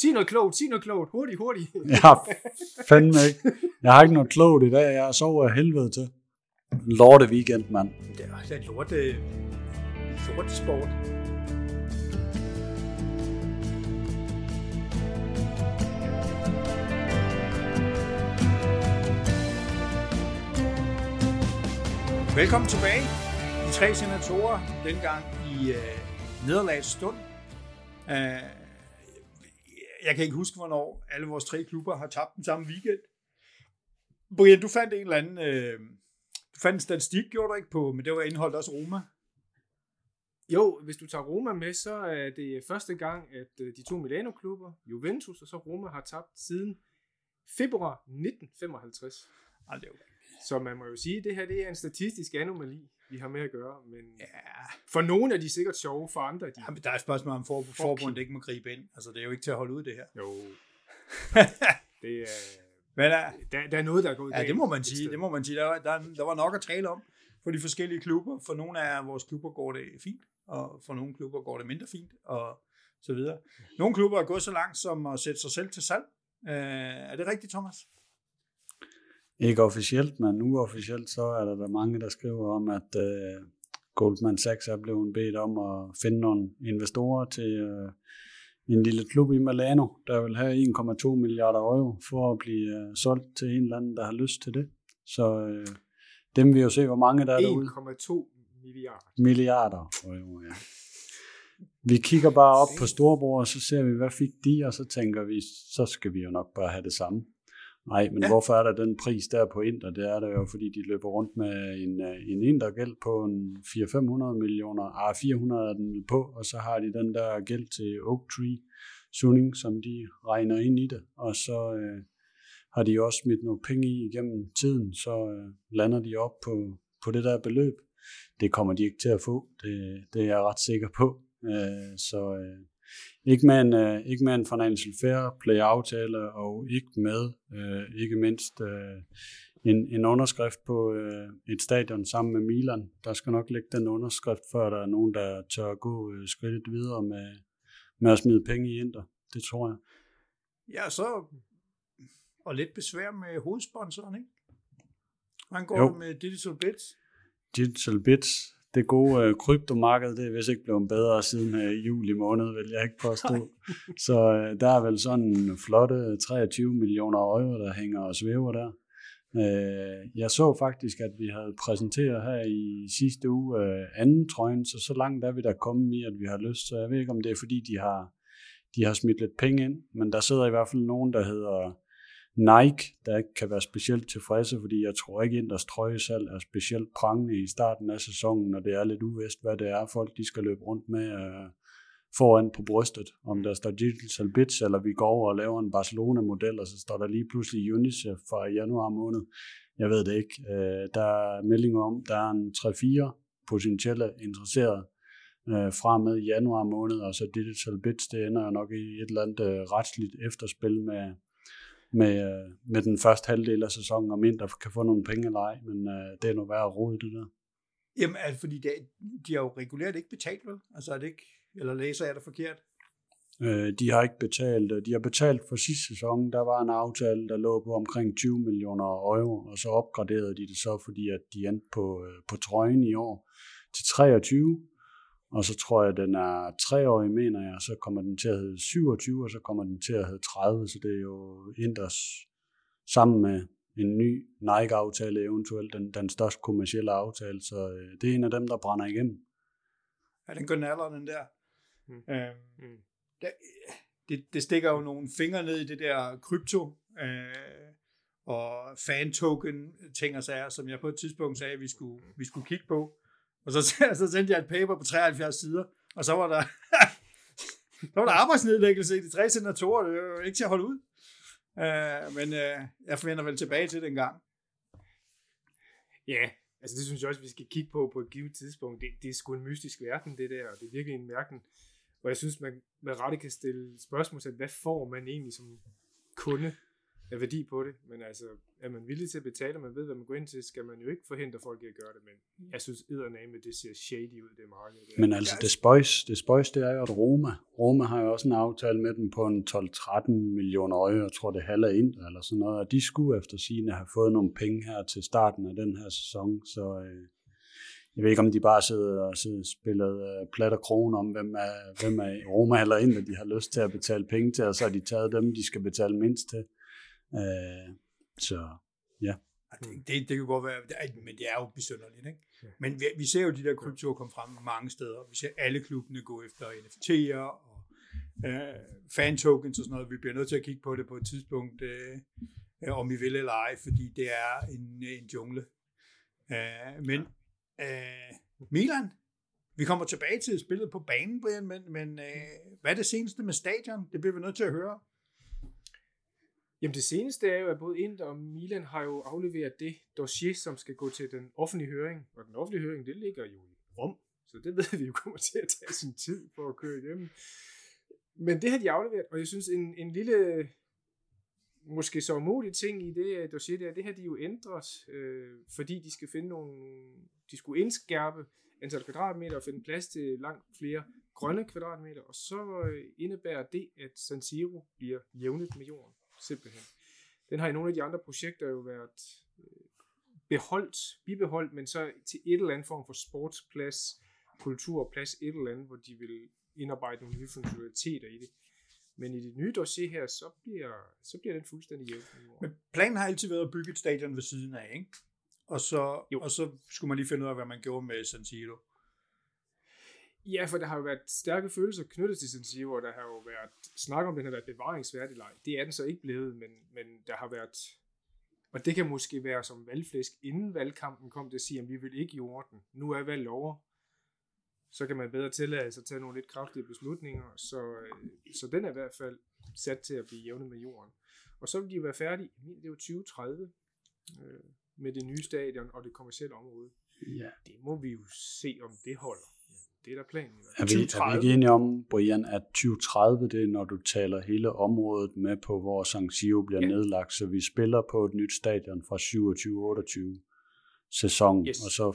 Sig noget klogt, sig noget klogt. Hurtigt, hurtigt. Har fandme ikke. Jeg har ikke noget klogt i dag. Jeg sover af helvede til. Lorte weekend, mand. Det er et lorte, lorte sport. Velkommen tilbage. De tre senatorer, dengang i øh, nederlagets stund. Øh, jeg kan ikke huske, hvornår alle vores tre klubber har tabt den samme weekend. Brian, du fandt en eller anden... Øh, du fandt en statistik, gjorde du ikke på, men det var indeholdt også Roma. Jo, hvis du tager Roma med, så er det første gang, at øh, de to Milano-klubber, Juventus og så Roma, har tabt siden februar 1955. Ej, det er jo... Så man må jo sige, at det her det er en statistisk anomali, vi har med at gøre. Men Ja, for nogle er de sikkert sjove, for andre er de... Jamen, der er et spørgsmål om, for, forbundet ikke må gribe ind. Altså, det er jo ikke til at holde ud, det her. Jo, det er... Men der, Der, der er noget, der er gået ja, det må man sige. Det må man sige. Der, var- der, der var nok at tale om for de forskellige klubber. For nogle af vores klubber går det fint, og for nogle klubber går det mindre fint, og så videre. Nogle klubber er gået så langt som at sætte sig selv til salg. Øh, er det rigtigt, Thomas? Ikke officielt, men uofficielt, så er der, der mange, der skriver om, at uh, Goldman Sachs er blevet bedt om at finde nogle investorer til uh, en lille klub i Milano, der vil have 1,2 milliarder euro for at blive uh, solgt til en eller anden, der har lyst til det. Så uh, dem vil jo se, hvor mange der er derude. 1,2 milliarder. Milliarder euro, ja. Vi kigger bare op på storebror, og så ser vi, hvad fik de, og så tænker vi, så skal vi jo nok bare have det samme. Nej, men Ja. hvorfor er der den pris der på Inter? Det er der jo, fordi de løber rundt med en, øh, en Inter-gæld på en 400-500 millioner. Ah, 400 er den på, og så har de den der gæld til Oak Tree Suning, som de regner ind i det. Og så øh, har de også smidt nogle penge i igennem tiden, så øh, lander de op på, på det der beløb. Det kommer de ikke til at få, det, det er jeg ret sikker på. Øh, så øh, ikke med en, øh, ikke med en financial fair play aftale og ikke med øh, ikke mindst øh, en, en underskrift på øh, et stadion sammen med Milan. Der skal nok ligge den underskrift, før der er nogen, der tør at gå øh, skridtet videre med, med at smide penge i Inter. Det tror jeg. Ja, så... Og lidt besvær med hovedsponsoren, ikke? Hvordan går Jo. med Digital Bits? Digital Bits, det gode øh, kryptomarked, det er vist ikke blevet bedre siden øh, juli måned, vil jeg ikke påstå. Så øh, der er vel sådan flotte 23 millioner euro, der hænger og svæver der. Øh, jeg så faktisk, at vi havde præsenteret her i sidste uge øh, anden trøjen, så så langt er vi der kommet i, at vi har lyst. Så jeg ved ikke, om det er fordi, de har, de har smidt lidt penge ind, men der sidder i hvert fald nogen, der hedder Nike, der ikke kan være specielt tilfredse, fordi jeg tror ikke, at trøjesalg er specielt prangende i starten af sæsonen, og det er lidt uvist, hvad det er, folk de skal løbe rundt med øh, foran på brystet. Om der står Digital Bits, eller vi går over og laver en Barcelona-model, og så står der lige pludselig UNICEF fra januar måned. Jeg ved det ikke. Øh, der er meldinger om, der er en 3-4 potentielle interesserede øh, fra med januar måned, og så Digital Bits, det ender jo nok i et eller andet øh, retsligt efterspil med, med, øh, med den første halvdel af sæsonen, om Inter kan få nogle penge eller ej, men øh, det er nu værd at rode det der. Jamen, altså, fordi det, de har jo regulært ikke betalt, vel? Altså, er det ikke... Eller læser jeg det forkert? Øh, de har ikke betalt. øh, De har betalt for sidste sæson. Der var en aftale, der lå på omkring 20 millioner euro, og så opgraderede de det så, fordi at de endte på, øh, på trøjen i år til 23. Og så tror jeg, at den er treårig, mener jeg, så kommer den til at hedde 27, og så kommer den til at hedde 30, så det er jo Inders sammen med en ny Nike-aftale, eventuelt den, den største kommercielle aftale, så øh, det er en af dem, der brænder igennem. Ja, den går nærmere, den der. Mm. Øhm, Mm. der, det, det stikker jo nogle fingre ned i det der krypto øh, og fan-token ting og sager, som jeg på et tidspunkt sagde, at vi skulle, vi skulle kigge på. Og så, så sendte jeg et paper på 73 sider, og så var der, så var der arbejdsnedlæggelse i de tre senatorer. Det var ikke til at holde ud. Øh, men øh, jeg forventer vel tilbage til den gang. Ja, altså det synes jeg også, vi skal kigge på på et givet tidspunkt. Det, det er sgu en mystisk verden, det der, og det er virkelig en verden, hvor jeg synes, man med rette kan stille spørgsmål til, hvad får man egentlig som kunde af værdi på det, men altså, er man villig til at betale, og man ved, hvad man går ind til, skal man jo ikke forhindre folk i at gøre det, men jeg synes eddermame, det ser shady ud, det marked. Der. Men altså, det spøjs, det spøjs, det er jo, at Roma, Roma har jo også en aftale med dem på en 12-13 millioner øje, jeg tror det halve ind, eller sådan noget, og de skulle efter sigende have fået nogle penge her til starten af den her sæson, så øh, jeg ved ikke, om de bare sidder og sidder spillet øh, plat og krone om, hvem er, hvem er Roma eller ind, de har lyst til at betale penge til, og så har de taget dem, de skal betale mindst til. Øh, så ja. Det, det, det kan godt være, det er, men det er jo besynderligt. Ikke? Men vi, vi ser jo de der kryptoer komme frem mange steder. Vi ser alle klubbene gå efter NFT'er og øh, fan tokens og sådan noget. Vi bliver nødt til at kigge på det på et tidspunkt, øh, om vi vil eller ej, fordi det er en, en jungle. Øh, men øh, Milan, vi kommer tilbage til spillet på banen, Brian, men, men øh, hvad er det seneste med stadion? Det bliver vi nødt til at høre. Jamen det seneste er jo, at både Inter og Milan har jo afleveret det dossier, som skal gå til den offentlige høring. Og den offentlige høring, det ligger jo i Rom. Så det ved vi jo kommer til at tage sin tid for at køre igennem. Men det har de afleveret, og jeg synes en, en lille, måske så umulig ting i det øh, dossier der, det har de jo ændret, øh, fordi de skal finde nogle, de skulle indskærpe antal kvadratmeter og finde plads til langt flere grønne kvadratmeter, og så øh, indebærer det, at San Siro bliver jævnet med jorden simpelthen. Den har i nogle af de andre projekter jo været øh, beholdt, bibeholdt, men så til et eller andet form for sportsplads, kulturplads, et eller andet, hvor de vil indarbejde nogle nye funktionaliteter i det. Men i det nye dossier her, så bliver, så bliver den fuldstændig jævn. Men planen har altid været at bygge et stadion ved siden af, ikke? Og så, jo. og så skulle man lige finde ud af, hvad man gjorde med San Siro. Ja, for der har jo været stærke følelser knyttet til San Siro, og der har jo været snak om, den har været bevaringsværdig leg. Det er den så ikke blevet, men, men der har været, og det kan måske være som valgflæsk, inden valgkampen kom til at sige, at vi vil ikke i orden. Nu er valget over. Så kan man bedre tillade sig at tage nogle lidt kraftige beslutninger, så, så den er i hvert fald sat til at blive jævnet med jorden. Og så vil de jo være færdige, det er jo 2030, øh, med det nye stadion og det kommercielle område. Ja. Det må vi jo se, om det holder. Det er der planen. Er vi, er vi ikke enige om, Brian, at 2030, det er, når du taler hele området med på, hvor San Siro bliver ja. nedlagt, så vi spiller på et nyt stadion fra 27-28 sæson, yes. og så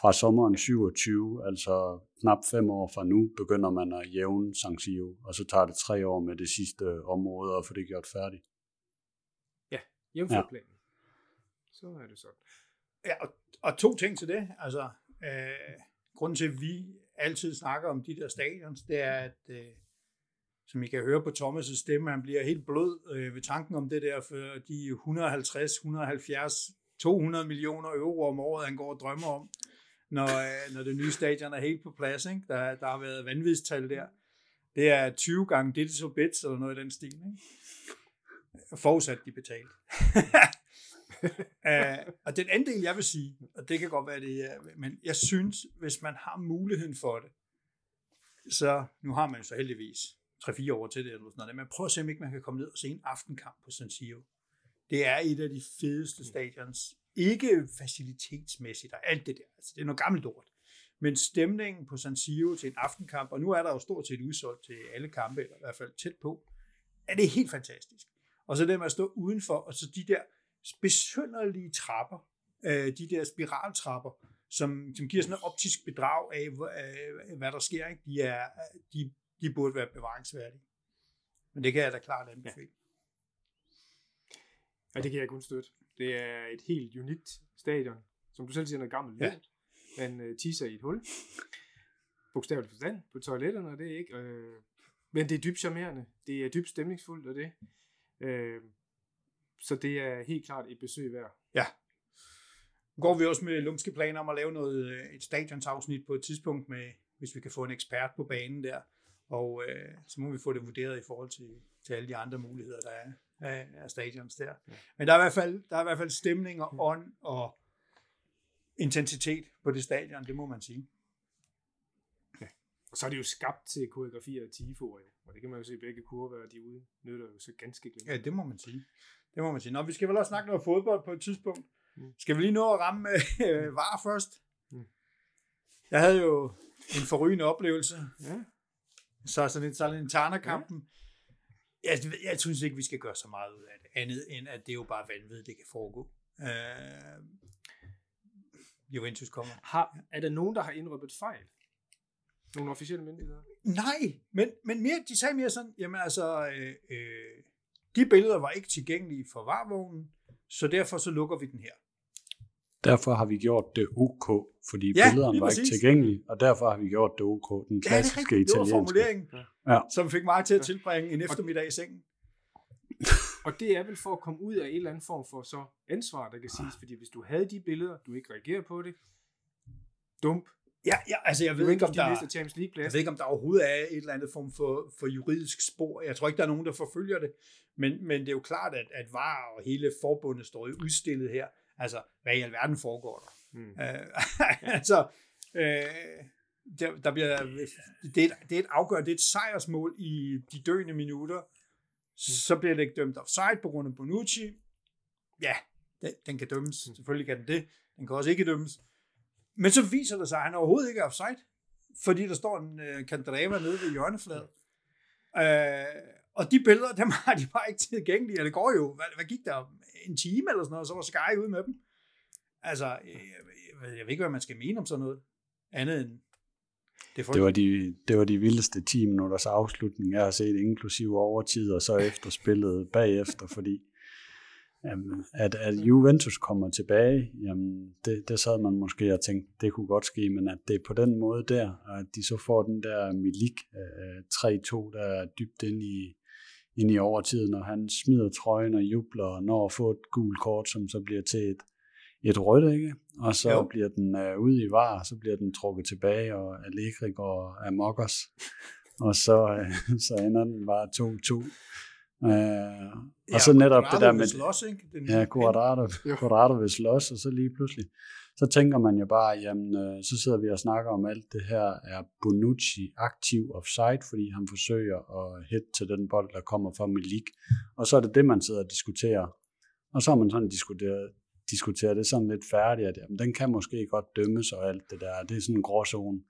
fra sommeren 27, altså knap fem år fra nu, begynder man at jævne San Siro, og så tager det tre år med det sidste område og få det gjort færdigt. Ja, jævnført ja. planen. Så er det sådan. Ja, og, og to ting til det. Altså, øh, grunden til, at vi altid snakker om de der stadions, det er, at øh, som I kan høre på Thomas' stemme, han bliver helt blød øh, ved tanken om det der, for de 150, 170, 200 millioner euro om året, han går og drømmer om, når, øh, når det nye stadion er helt på plads. Ikke? Der, der har været vanvidstal der. Det er 20 gange digital bits, eller noget i den stil. Ikke? Forudsat de betalt. uh, og den anden del, jeg vil sige, og det kan godt være det, er, men jeg synes, hvis man har muligheden for det, så nu har man så heldigvis 3-4 år til det, eller sådan noget, men prøv at se, om ikke man kan komme ned og se en aftenkamp på San Siro. Det er et af de fedeste stadions. Ikke facilitetsmæssigt og alt det der. Altså, det er noget gammelt ord. Men stemningen på San Siro til en aftenkamp, og nu er der jo stort set udsolgt til alle kampe, eller i hvert fald tæt på, er det helt fantastisk. Og så det med at stå udenfor, og så de der besynderlige trapper, øh, de der spiraltrapper, som, som giver sådan et optisk bedrag af, øh, hvad der sker. Ikke? De, er, de, de burde være bevaringsværdige. Men det kan jeg da klart anbefale. Ja. ja, det kan jeg kun støtte. Det er et helt unikt stadion, som du selv siger, noget gammelt ja. Man uh, tisser i et hul. Bogstaveligt forstand på toiletterne, og det er ikke. Øh, men det er dybt charmerende. Det er dybt stemningsfuldt, og det. Øh, så det er helt klart et besøg værd. Ja. Går vi også med lumske planer om at lave noget, øh, et stadionsafsnit på et tidspunkt, med, hvis vi kan få en ekspert på banen der, og øh, så må vi få det vurderet i forhold til, til alle de andre muligheder, der er af, af stadions der. Ja. Men der er, i hvert fald, der er i hvert fald stemning og ånd og intensitet på det stadion, det må man sige. Ja. Og så er det jo skabt til koreografi og tifoer, og det kan man jo se begge kurver, de ude nytter jo så ganske glemt. Ja, det må man sige. Det må man sige. Nå, vi skal vel også snakke noget fodbold på et tidspunkt. Mm. Skal vi lige nå at ramme øh, var først? Mm. Jeg havde jo en forrygende oplevelse. Ja. Så sådan en Salernitana-kampen. jeg, jeg synes ikke, vi skal gøre så meget ud af det, andet end at det er jo bare vanvittigt, det kan foregå. Øh, Juventus kommer. Har, er der nogen, der har indrøbet fejl? Nogle officielle myndigheder? Nej, men, men mere, de sagde mere sådan, jamen altså, øh, øh, de billeder var ikke tilgængelige for varvognen, så derfor så lukker vi den her. Derfor har vi gjort det OK, fordi Ja, ja, billederne var ikke tilgængelige, og derfor har vi gjort det OK, den Ja, det klassiske rigtigt. Det var italienske. formuleringen, Ja. som fik mig til at tilbringe en eftermiddag i sengen. Og det er vel for at komme ud af en eller anden form for så ansvar, der kan siges. Fordi hvis du havde de billeder, du ikke reagerer på det, dump. Ja, ja altså jeg ved ikke, om de der, mister Champions League jeg plads. ved ikke, om der overhovedet er et eller andet form for, for juridisk spor. Jeg tror ikke, der er nogen, der forfølger det. Men, men det er jo klart, at, at VAR og hele forbundet står jo udstillet her. Altså, hvad i alverden foregår der? Mm. Øh, altså, øh, der, der bliver, det, er et, det er et afgørende, det er et sejrsmål i de døende minutter. Så bliver det ikke dømt offside på grund af Bonucci. Ja, den, den kan dømmes. Selvfølgelig kan den det. Den kan også ikke dømmes. Men så viser det sig, at han overhovedet ikke er offside, fordi der står en uh, Candreva nede ved hjørnefladen. Øh, og de billeder, dem har de bare ikke tilgængelige. Og det går jo, hvad, hvad gik der, en time eller sådan noget, så var Sky ude med dem. Altså, jeg, jeg, jeg ved ikke, hvad man skal mene om sådan noget. Andet end det, Det var, de, det var de vildeste 10 minutters afslutning, jeg har set, inklusive overtid, og så efter spillet bagefter, fordi jamen, at, at Juventus kommer tilbage, jamen, det, det sad man måske og tænkte, det kunne godt ske, men at det er på den måde der, og at de så får den der Milik øh, 3-2, der er dybt ind i, ind i overtiden, og han smider trøjen og jubler, og når at få et gult kort, som så bliver til et, et rødt, ikke? Og så Jo. jo. bliver den øh, ude i var, så bliver den trukket tilbage, og Allegri går amok os. Og så, øh, så ender den bare 2-2. Øh, og så netop det der med... Slås, ikke? Den, Ja, Quadrado, Jo. Quadrado vil slås, og så lige pludselig, så tænker man jo bare, jamen, øh, så sidder vi og snakker om alt det her, er Bonucci aktiv offside, fordi han forsøger at hit til den bold, der kommer fra Milik, og så er det det, man sidder og diskuterer. Og så har man sådan diskuteret, diskuteret det sådan lidt færdigt, at jamen, den kan måske godt dømmes og alt det der, det er sådan en gråzone.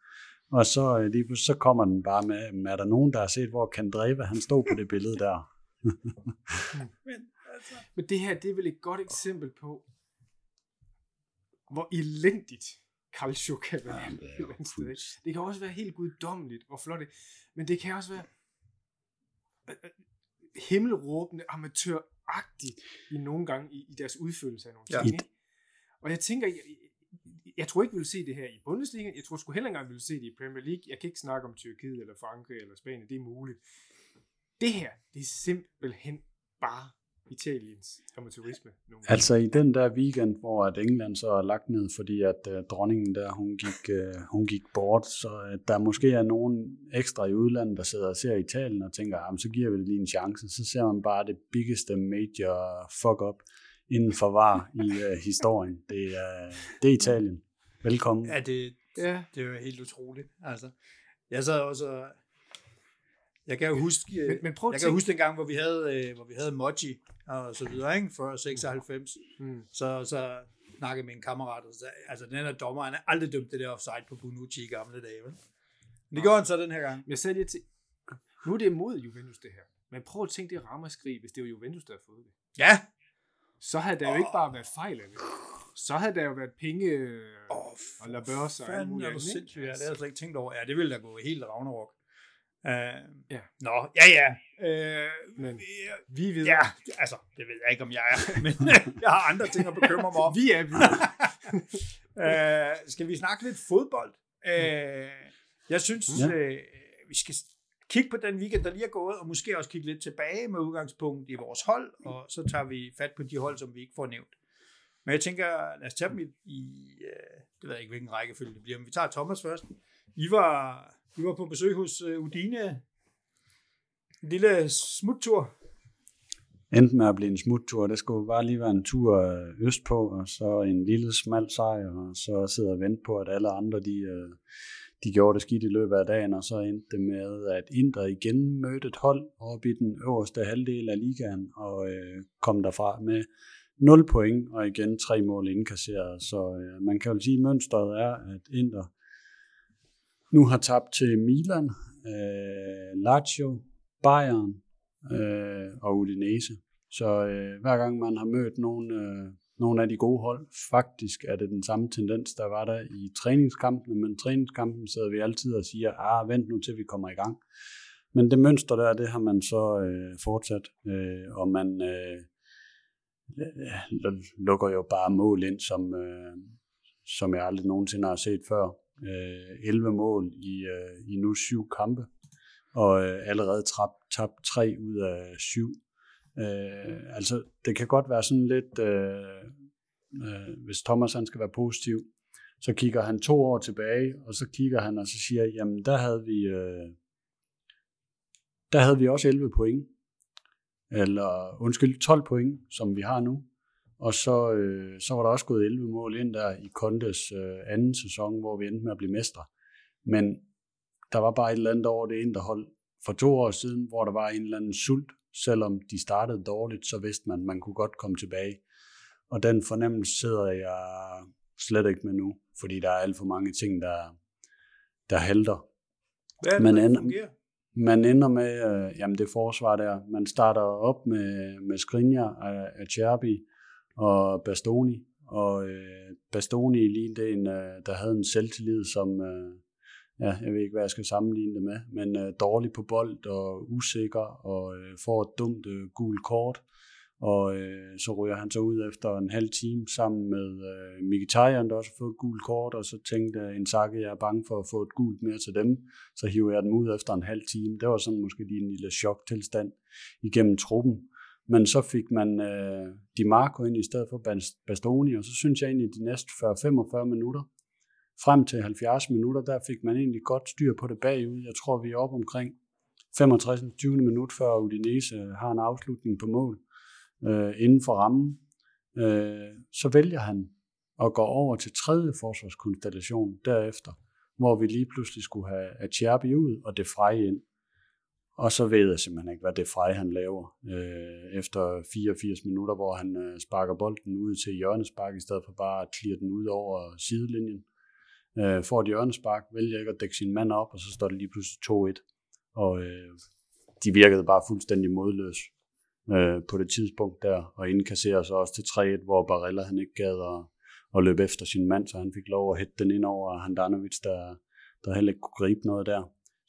Og så øh, lige så kommer den bare med, er der nogen, der har set, hvor Kandreva, han stod på det billede der? Men, altså, Men det her, det er vel et godt eksempel på, hvor elendigt Calcio kan være. Jamen, det er sted? Det kan også være helt guddommeligt og flot, men det kan også være øh, øh, himmelråbende, amatøragtigt i nogle gange i, i deres udførelse af nogle Ja. ting. Ikke? Og jeg tænker, jeg, jeg, tror ikke, vi vil se det her i Bundesliga. Jeg tror sgu heller ikke vi vil se det i Premier League. Jeg kan ikke snakke om Tyrkiet eller Frankrig eller Spanien. Det er muligt. Det her, det er simpelthen bare Italiens amatørisme. Nogle gange. Altså i den der weekend, hvor at England så er lagt ned, fordi at uh, dronningen der, hun gik, uh, hun gik bort, så uh, der måske er nogen ekstra i udlandet, der sidder og ser Italien og tænker, jamen, så giver vi det lige en chance. Så ser man bare det biggeste major fuck-up inden for var i uh, historien. Det er, det er Italien. Velkommen. ja, det, Ja, det er jo helt utroligt. Altså, jeg sad også og- jeg kan jo huske, men, men prøv jeg kan huske dengang, hvor vi havde, øh, hvor vi havde Moji og så videre, ikke? For 96. Mm. Så, så snakkede med en kammerat, og sagde, altså den her dommer, han har aldrig dømt det der offside på Bonucci i gamle dage, vel? Men det gjorde han så den her gang. Men jeg lige til, nu er det imod Juventus det her. Men prøv at tænke det ramaskrig, hvis det var Juventus, der havde fået det. Ja! Så havde der jo ikke bare været fejl af det. Så havde der jo været penge øh, Åh, og for labørs og alt fanden er du sindssygt. Ja, det har jeg slet ikke tænkt over. Ja, det ville da gå helt ragnarok. Uh, Ja. Nå, ja, ja. Uh, Men- Vi er videre. ja, altså, det ved jeg ikke, om jeg er, men jeg har andre ting at bekymre mig om. Vi er videre. uh, skal vi snakke lidt fodbold? Uh, jeg synes, Ja. uh, vi skal kigge på den weekend, der lige er gået, og måske også kigge lidt tilbage med udgangspunkt i vores hold, og så tager vi fat på de hold, som vi ikke får nævnt. Men jeg tænker, lad os tage dem i, i uh, det ved jeg ikke, hvilken rækkefølge det bliver, men vi tager Thomas først. I var, I var på besøg hos øh, Udine. En lille smuttur. Endte med at blive en smuttur. Det skulle bare lige være en tur øh, østpå, og så en lille smal sejr, og så sidde og vente på, at alle andre de, øh, de gjorde det skidt i løbet af dagen, og så endte det med, at Indre igen mødte et hold oppe i den øverste halvdel af ligaen, og øh, kom derfra med 0 point, og igen tre mål indkasseret. Så øh, man kan jo sige, at mønstret er, at Inter nu har tabt til Milan, øh, Lazio, Bayern, øh, og Udinese. Så øh, hver gang man har mødt nogle, øh, nogle af de gode hold, faktisk er det den samme tendens, der var der i træningskampene, men træningskampen sidder vi altid og siger, ah, vent nu til vi kommer i gang. Men det mønster der, det har man så øh, fortsat, øh, og man øh, lukker jo bare mål ind, som, øh, som jeg aldrig nogensinde har set før. Øh, 11 mål i, øh, i nu syv kampe, og øh, allerede tabt tre ud af syv. Øh, altså, det kan godt være sådan lidt, øh, øh, hvis Thomas han skal være positiv, så kigger han to år tilbage, og så kigger han og så siger, jamen der havde vi, øh, der havde vi også 11 point, eller undskyld, 12 point, som vi har nu. Og så, øh, så var der også gået 11 mål ind der i Kontes øh, anden sæson, hvor vi endte med at blive mestre. Men der var bare et eller andet over det hold for to år siden, hvor der var en eller anden sult. Selvom de startede dårligt, så vidste man, at man kunne godt komme tilbage. Og den fornemmelse sidder jeg slet ikke med nu, fordi der er alt for mange ting, der, der halter. Hvad er det, man, der fungerer? Man ender med, øh, jamen det forsvar der, man starter op med, med Skriniar, Acerbi og Bastoni, og øh, Bastoni lignede en, øh, der havde en selvtillid, som, øh, ja, jeg ved ikke, hvad jeg skal sammenligne det med, men øh, dårlig på bold og usikker og øh, får et dumt øh, gult kort. Og øh, så ryger han så ud efter en halv time sammen med øh, Mkhitaryan, der også har fået et gult kort, og så tænkte Inzaghi, jeg er bange for at få et gult mere til dem, så hiver jeg dem ud efter en halv time. Det var sådan måske lige en lille choktilstand igennem truppen. Men så fik man øh, Di Marco ind i stedet for Bastoni, og så synes jeg egentlig, at de næste 40-45 minutter, frem til 70 minutter, der fik man egentlig godt styr på det bagud. Jeg tror, vi er oppe omkring 65. 20. minut, før Udinese har en afslutning på mål øh, inden for rammen. Øh, så vælger han at gå over til tredje forsvarskonstellation derefter, hvor vi lige pludselig skulle have Acherbi ud og det ind. Og så ved jeg simpelthen ikke, hvad det Frej han laver øh, efter 84 minutter, hvor han øh, sparker bolden ud til hjørnespark, i stedet for bare at klire den ud over sidelinjen øh, får et hjørnespark, vælger ikke at dække sin mand op, og så står det lige pludselig 2-1. Og øh, de virkede bare fuldstændig modløs øh, på det tidspunkt der, og indkasserer så også til 3-1, hvor Barella han ikke gad at, at løbe efter sin mand, så han fik lov at hætte den ind over Handanovic, der, der heller ikke kunne gribe noget der.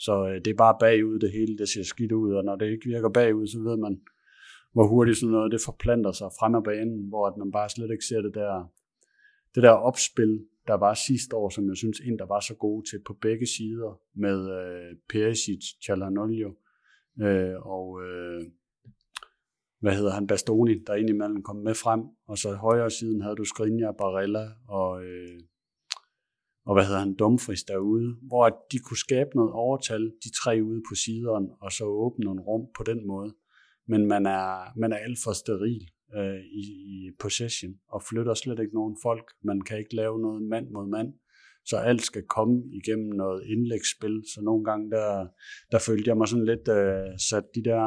Så øh, det er bare bagud det hele, det ser skidt ud, og når det ikke virker bagud, så ved man, hvor hurtigt sådan noget det forplanter sig frem af banen, hvor at man bare slet ikke ser det der, det der opspil, der var sidste år, som jeg synes der var så gode til på begge sider, med øh, Perisic, Chalanolio øh, og øh, hvad hedder han, Bastoni, der indimellem kom med frem, og så højre siden havde du Skriniar, Barella og, øh, og hvad hedder han, Dumfries derude, hvor de kunne skabe noget overtal, de tre ude på sideren, og så åbne nogle rum på den måde. Men man er, man er alt for steril øh, i, i possession, og flytter slet ikke nogen folk. Man kan ikke lave noget mand mod mand. Så alt skal komme igennem noget indlægsspil. Så nogle gange, der, der følte jeg mig sådan lidt øh, sat de der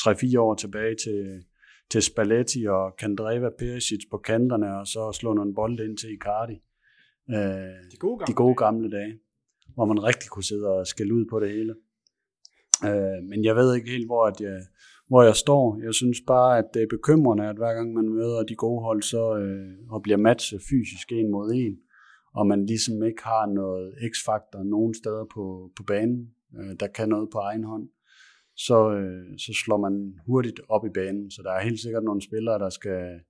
3-4 år tilbage til, til Spalletti og Kandreva Perisic på kanterne, og så slå nogle bolde ind til Icardi. Øh, de, gode de gode gamle dage, hvor man rigtig kunne sidde og skælde ud på det hele. Øh, men jeg ved ikke helt, hvor at jeg, hvor jeg står. Jeg synes bare, at det er bekymrende, at hver gang man møder de gode hold, så øh, og bliver matchet fysisk en mod en, og man ligesom ikke har noget x-faktor nogen steder på, på banen, øh, der kan noget på egen hånd, så, øh, så slår man hurtigt op i banen. Så der er helt sikkert nogle spillere, der skal,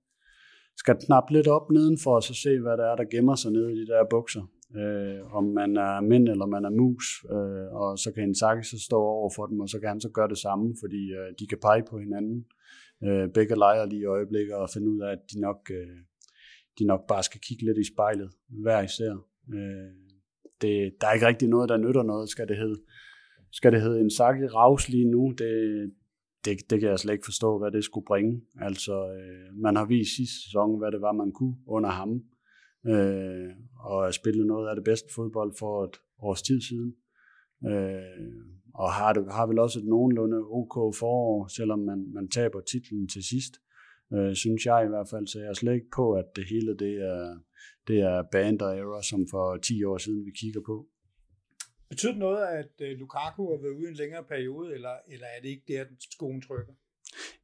skal knappe lidt op nedenfor, og så se, hvad der er, der gemmer sig nede i de der bukser øh, om man er mænd eller man er mus, øh, og så kan en sakke så stå over for dem, og så kan han så gøre det samme, fordi øh, de kan pege på hinanden. Øh, begge leger lige i øjeblikket og finde ud af, at de nok, øh, de nok bare skal kigge lidt i spejlet, hver især. Øh, det, der er ikke rigtig noget, der nytter noget, skal det hedde. Skal det hedde en sakke raus lige nu? Det, det, det kan jeg slet ikke forstå, hvad det skulle bringe. Altså, øh, man har vist sidste sæson, hvad det var, man kunne under ham øh, og spillet noget af det bedste fodbold for et års tid siden. Øh, og har, det, har vel også et nogenlunde OK forår, selvom man, man taber titlen til sidst. Øh, synes jeg i hvert fald, så jeg er slet ikke på, at det hele det er, det er band og error, som for 10 år siden vi kigger på. Betyder det noget, at øh, Lukaku har været ude en længere periode, eller, eller er det ikke der, den skoen trykker?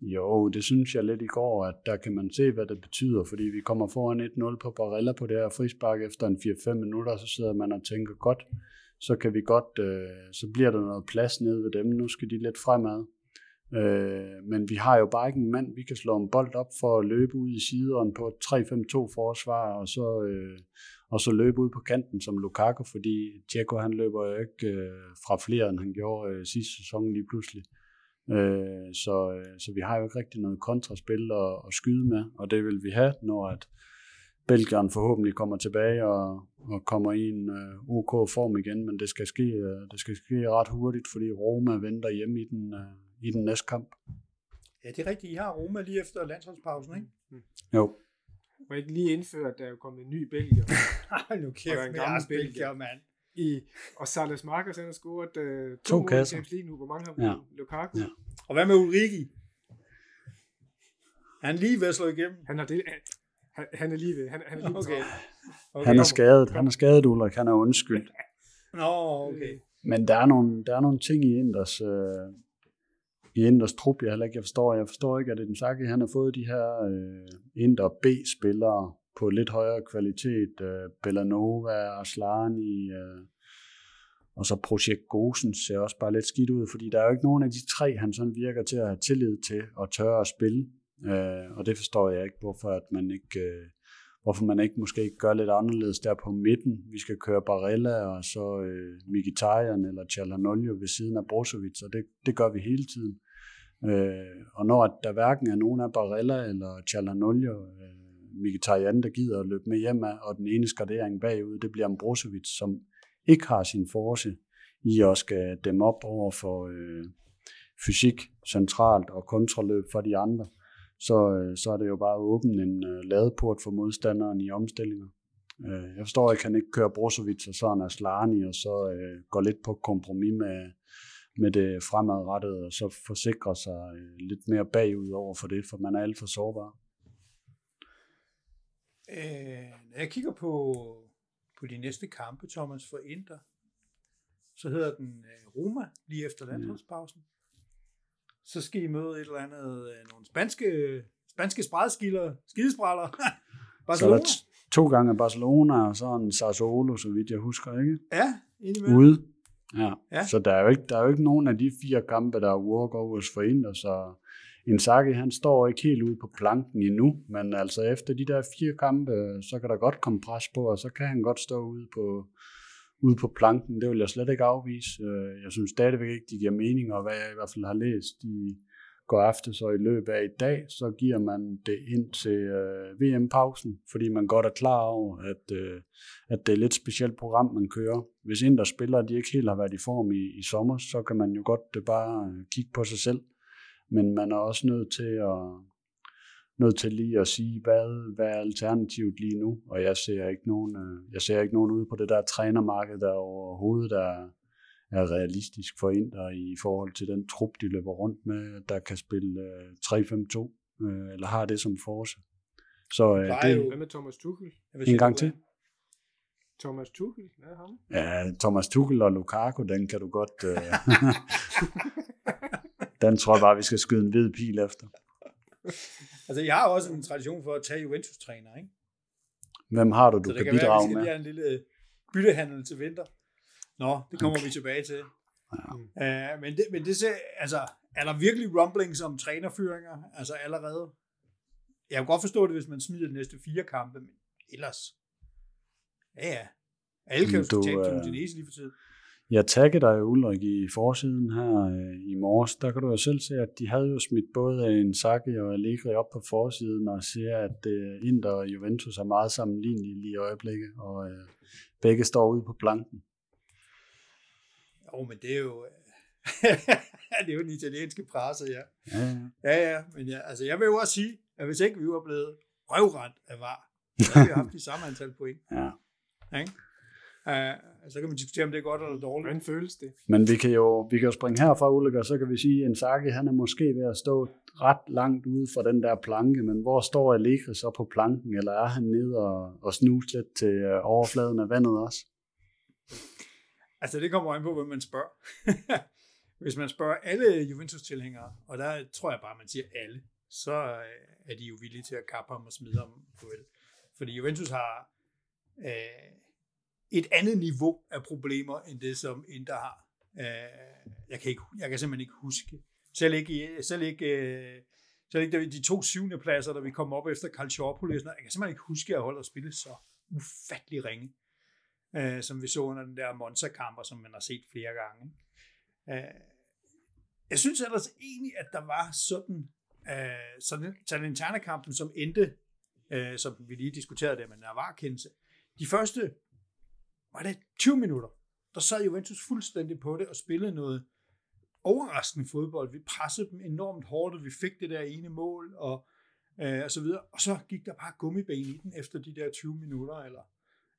Jo, det synes jeg lidt i går, at der kan man se, hvad det betyder, fordi vi kommer foran 1-0 på Barella på det her frispark efter en 4-5 minutter, så sidder man og tænker, godt, så kan vi godt, øh, så bliver der noget plads nede ved dem, nu skal de lidt fremad. Øh, men vi har jo bare ikke en mand, vi kan slå en bold op for at løbe ud i sideren på 3-5-2 forsvar, og så, øh, og så løbe ud på kanten som Lukaku, fordi Dzeko han løber jo ikke øh, fra flere, end han gjorde øh, sidste sæson lige pludselig. Øh, så, øh, så vi har jo ikke rigtig noget kontraspil at, at skyde med, og det vil vi have, når at Belgien forhåbentlig kommer tilbage og, og kommer i en uh, OK form igen, men det skal, ske, uh, det skal ske ret hurtigt, fordi Roma venter hjemme i den, uh, i den næste kamp. Ja, det er rigtigt. I har Roma lige efter landsholdspausen, ikke? Jo. Må ikke lige indføre, at der er jo kommet en ny belgier nu Og kæft er en gammel belgier. belgier, mand. i, og Salas Marcus han har scoret uh, To mål i kasser. Champions League nu. Hvor mange har vi? Ja. Lukaku. Ja. Og hvad med Ulriki? Han er lige ved at slå igennem. Han, har det, han, han er lige ved. Han, han er lige Okay. okay. Han er skadet, han er skadet, Ulrik, han er undskyldt. Nå, okay. Men der er nogle, der er nogle ting i Inders, øh, i Inders trup, jeg heller ikke jeg forstår. Jeg forstår ikke, at Edensaki, han har fået de her øh, Inder B-spillere på lidt højere kvalitet. Øh, Bellanova, Aslani, øh, og så Projekt Gosens ser også bare lidt skidt ud, fordi der er jo ikke nogen af de tre, han sådan virker til at have tillid til og tørre at spille. Øh, og det forstår jeg ikke, hvorfor at man ikke... Øh, hvorfor man ikke måske ikke gør lidt anderledes der på midten. Vi skal køre Barella og så øh, Mkhitaryan eller Chalanolio ved siden af Brozovic, og det, det gør vi hele tiden. Øh, og når at der hverken er nogen af Barella eller Chalanolio, øh, Mkhitaryan, der gider at løbe med hjem af, og den ene skardering bagud, det bliver Ambrosovic, som ikke har sin force i at skal dem op over for øh, fysik centralt og kontraløb for de andre så, øh, så er det jo bare åbent en øh, ladeport for modstanderen i omstillinger. Øh, jeg forstår ikke, at han ikke kører Brozovic og sådan er Slani, og så øh, går lidt på kompromis med, med det fremadrettede, og så forsikrer sig øh, lidt mere bagud over for det, for man er alt for sårbar. Øh, når jeg kigger på, på de næste kampe, Thomas, for Inter, så hedder den øh, Roma lige efter landsholdspausen. Så skal I møde et eller andet, øh, nogle spanske, spanske spredskilder, skidespræller. Så er Barcelona. der to gange Barcelona, og så en Sassuolo, så vidt jeg husker, ikke? Ja, indimellem. Ude. Ja. Ja. Så der er, jo ikke, der er jo ikke nogen af de fire kampe, der er walkovers for Inter, så Inzaghi, han står ikke helt ude på planken endnu, men altså efter de der fire kampe, så kan der godt komme pres på, og så kan han godt stå ude på, ude på planken. Det vil jeg slet ikke afvise. Øh, Jeg synes stadigvæk ikke, de giver mening, og hvad jeg i hvert fald har læst i går aftes og i løbet af i dag, så giver man det ind til øh, VM-pausen, fordi man godt er klar over, at, øh, at det er et lidt specielt program, man kører. Hvis Inter spiller, de ikke helt har været i form i, i sommer, så kan man jo godt øh, bare øh, kigge på sig selv. Men man er også nødt til at nødt til lige at sige, hvad, hvad er alternativet lige nu, og jeg ser ikke nogen, øh, jeg ser ikke nogen ude på det der trænermarked, der overhovedet er, er realistisk for Inter i forhold til den trup, de løber rundt med, der kan spille øh, 3-5-2, øh, eller har det som force. Så øh, det, jo- Hvad med Thomas Tuchel? En gang til. er- Thomas Tuchel? Hvad er ham? Ja, Thomas Tuchel og Lukaku, den kan du godt... Øh, den tror jeg bare, vi skal skyde en hvid pil efter. Altså, jeg har også en tradition for at tage Juventus-træner, ikke? Hvem har du, du Så det kan, kan være, at bidrage vi skal med? lige have en lille byttehandel til vinter. Nå, det kommer okay. vi tilbage til. Ja. Uh, men det, men det ser, altså, er der virkelig rumblings om trænerfyringer? Altså allerede? Jeg kan godt forstå det, hvis man smider de næste fire kampe, men ellers. Ja, ja. Alle kan jo du, tabe til øh, Udinese lige for tiden. Jeg taggede dig, Ulrik, i forsiden her øh, i morges. Der kan du jo selv se, at de havde jo smidt både en Saki og Allegri op på forsiden og siger, at øh, Inter og Juventus er meget sammenlignelige lige i øjeblikket, og øh, begge står ude på planken. Jo, men det er jo... det er jo den italienske presse, ja. Ja, ja. Ja, ja, men ja, altså jeg vil jo også sige, at hvis ikke vi var blevet røvrendt af var, så havde vi haft de samme antal point. ja. Ikke? Uh, så kan man diskutere, om det er godt eller dårligt. Hvordan føles det? Men vi kan jo vi kan jo springe herfra, Ulrik, og så kan vi sige, at Inzaghi, han er måske ved at stå ret langt ude fra den der planke, men hvor står Allegri så på planken, eller er han nede og, og snuse lidt til øh, overfladen af vandet også? Altså, det kommer an på, hvem man spørger. Hvis man spørger alle Juventus-tilhængere, og der tror jeg bare, man siger alle, så øh, er de jo villige til at kappe ham og smide ham på el. Fordi Juventus har øh, et andet niveau af problemer, end det, som Inter har. Øh, jeg, kan ikke, jeg kan simpelthen ikke huske. Selv ikke, selv ikke, øh, selv ikke de to syvende pladser, der vi kom op efter Calciopoli. Jeg kan simpelthen ikke huske, at holde og spille så ufattelig ringe, øh, som vi så under den der Monza-kamper, som man har set flere gange. Øh, jeg synes ellers egentlig, at der var sådan, øh, sådan Salernitana-kampen, som endte, øh, som vi lige diskuterede det med Navarre-kendelse. De første, var det 20 minutter, der sad Juventus fuldstændig på det og spillede noget overraskende fodbold. Vi pressede dem enormt hårdt, og vi fik det der ene mål, og, øh, og så videre. Og så gik der bare gummiben i den efter de der 20 minutter, eller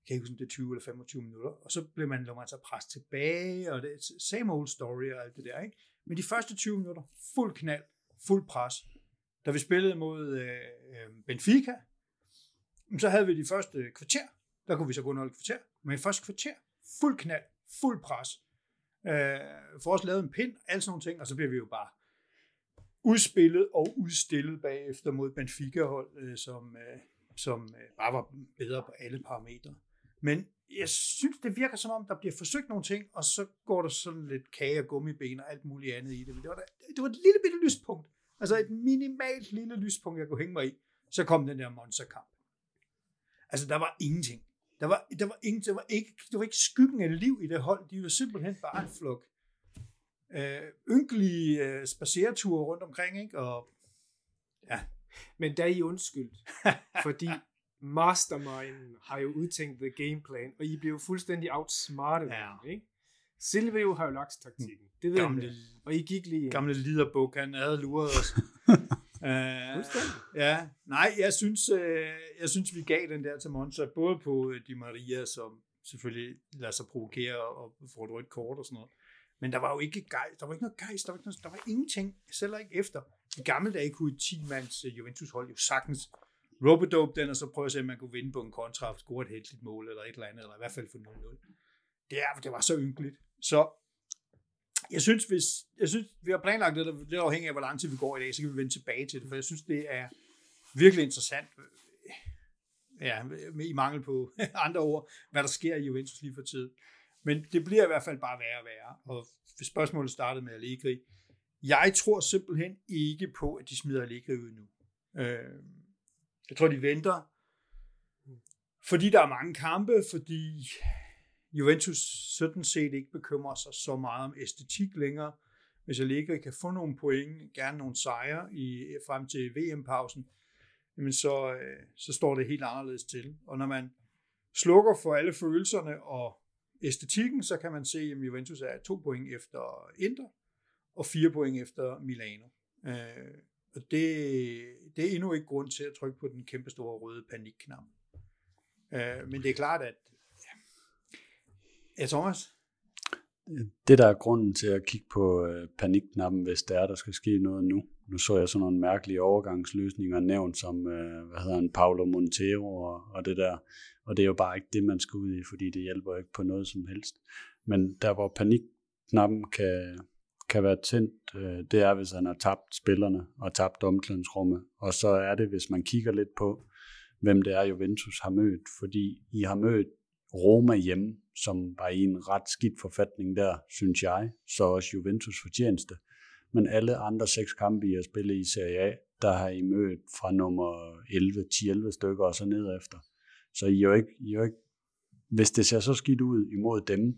kan ikke huske, det er 20 eller 25 minutter, og så blev man, man sig pres tilbage, og det er same old story og alt det der, ikke? Men de første 20 minutter, fuld knald, fuld pres. Da vi spillede mod øh, øh Benfica, så havde vi de første kvarter, der kunne vi så gå et kvarter, men i første kvarter, fuld knald, fuld pres. Øh, for os lavet en pind, alle sådan nogle ting, og så bliver vi jo bare udspillet og udstillet bagefter mod Benfica-hold, øh, som, øh, som øh, bare var bedre på alle parametre. Men jeg synes, det virker som om, der bliver forsøgt nogle ting, og så går der sådan lidt kage og gummiben og alt muligt andet i det. Men det var, det var et lille bitte lyspunkt. Altså et minimalt lille lyspunkt, jeg kunne hænge mig i. Så kom den der monsterkamp. Altså, der var ingenting. Der var, der var, ingen, der var, ikke, der var ikke skyggen af liv i det hold. De var simpelthen bare en flok øh, ynkelige øh, spacereture rundt omkring, ikke? Og ja. Men der er I undskyldt, fordi mastermind har jo udtænkt the gameplan, og I blev fuldstændig outsmartet. Ja. Ikke? Silvio har jo lagt taktikken. Det ved gamle, jeg. Og I gik lige... Gamle liderbog, han havde luret os. uh, ja, nej, jeg synes, uh, jeg synes, vi gav den der til Monza, både på Di Maria, som selvfølgelig lader sig provokere og får et rødt kort og sådan noget. Men der var jo ikke gejst, der var ikke noget gejst, der var, ikke noget, der var ingenting, selv ikke efter. I gamle dage kunne et 10-mands Juventus-hold jo sagtens robodope den, og så prøve at se, om man kunne vinde på en kontra og score et heldigt mål, eller et eller andet, eller i hvert fald få 0-0. Det, er, det var så ynkeligt. Så jeg synes, hvis, jeg synes, vi har planlagt det, lidt afhængig af, hvor lang tid vi går i dag, så kan vi vende tilbage til det, for jeg synes, det er virkelig interessant, ja, i mangel på andre ord, hvad der sker i Juventus lige for tid. Men det bliver i hvert fald bare værre og værre. Og hvis spørgsmålet startede med Allegri, jeg tror simpelthen ikke på, at de smider Allegri ud nu. Øh, jeg tror, de venter, fordi der er mange kampe, fordi Juventus sådan set ikke bekymrer sig så meget om æstetik længere. Hvis Allegri kan få nogle point, gerne nogle sejre i, frem til VM-pausen, jamen så, øh, så står det helt anderledes til. Og når man slukker for alle følelserne og æstetikken, så kan man se, at Juventus er to point efter Inter og fire point efter Milano. Øh, og det, det er endnu ikke grund til at trykke på den kæmpe store røde panikknap. Øh, men det er klart, at ja, ja Thomas? Det der er grunden til at kigge på øh, panikknappen, hvis der er, der skal ske noget nu. Nu så jeg sådan nogle mærkelige overgangsløsninger nævnt som, øh, hvad hedder han, Paulo Montero og, og det der. Og det er jo bare ikke det, man skal ud i, fordi det hjælper ikke på noget som helst. Men der, hvor panikknappen kan, kan være tændt, øh, det er, hvis han har tabt spillerne og tabt omklædningsrummet. Og så er det, hvis man kigger lidt på, hvem det er, Juventus har mødt. Fordi I har mødt Roma hjemme, som var i en ret skidt forfatning der, synes jeg. Så også Juventus fortjeneste. Men alle andre seks kampe, I har spillet i Serie A, der har I mødt fra nummer 11, 10-11 stykker og så ned efter. Så I er jo ikke, I er jo ikke hvis det ser så skidt ud imod dem,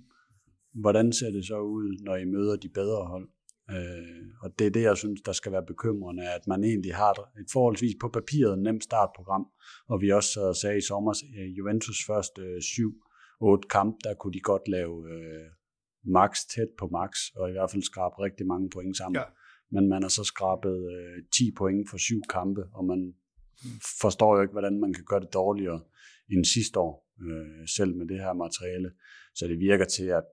hvordan ser det så ud, når I møder de bedre hold? Øh, og det er det, jeg synes, der skal være bekymrende, at man egentlig har et forholdsvis på papiret nemt startprogram, og vi også sagde i sommer, Juventus første øh, syv, otte kamp, der kunne de godt lave øh, max tæt på max, og i hvert fald skrabe rigtig mange point sammen. Ja. Men man har så skrabet øh, 10 point for syv kampe, og man forstår jo ikke, hvordan man kan gøre det dårligere end sidste år, øh, selv med det her materiale. Så det virker til, at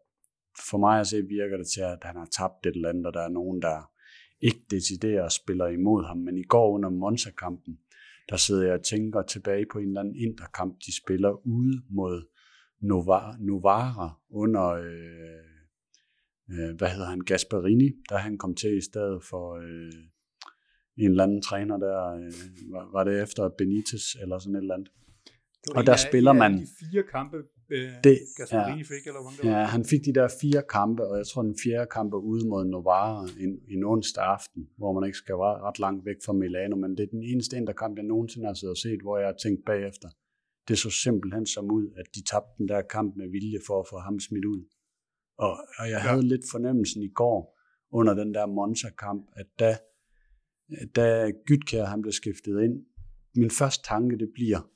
for mig at se virker det til, at han har tabt et eller andet, og der er nogen, der ikke deciderer spiller imod ham. Men i går under Monza-kampen, der sidder jeg og tænker tilbage på en eller anden interkamp, de spiller ude mod Novara, Novara under, øh, øh, hvad hedder han, Gasparini, da han kom til i stedet for øh, en eller anden træner der, øh, var, var det efter Benitez eller sådan et eller andet. Og der spiller man- de fire kampe, øh, Det- Gasparini fik, eller var. Ja, han fik de der fire kampe, og jeg tror den fjerde kamp er ude mod Novara en, en onsdag aften, hvor man ikke skal være ret langt væk fra Milano, men det er den eneste interkamp, jeg nogensinde har siddet og set, hvor jeg har tænkt bagefter. Det så simpelthen som ud, at de tabte den der kamp med vilje for at få ham smidt ud. Og, og jeg Ja. havde lidt fornemmelsen i går, under den der Monza-kamp, at da, da Gytkær han blev skiftet ind, min første tanke det bliver,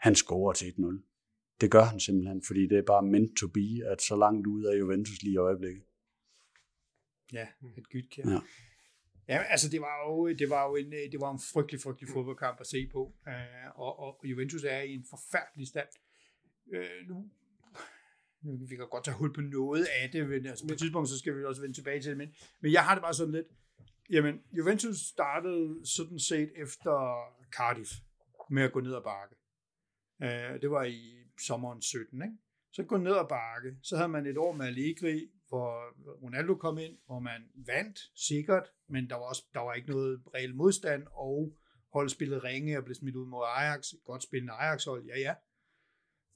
han scorer til 1-0. Det gør han simpelthen, fordi det er bare meant to be, at så langt ude af Juventus lige i øjeblikket. Ja, et gytkær. Ja. Ja, altså det var jo, det var jo en, øh, det var en frygtelig, frygtelig fodboldkamp at se på, øh, og, og Juventus er i en forfærdelig stand. Øh, nu, nu vi kan godt tage hul på noget af det, men altså på et tidspunkt, så skal vi også vende tilbage til det, men, men jeg har det bare sådan lidt, jamen Juventus startede sådan set efter Cardiff med at gå ned ad bakke. Øh, det var i sommeren 17, ikke? Så gå ned ad bakke, så havde man et år med Allegri, hvor Ronaldo kom ind, hvor man vandt sikkert, men der var, også, der var ikke noget reel modstand, og holdet spillede ringe og blev smidt ud mod Ajax. Et godt spillende Ajax-hold, ja ja.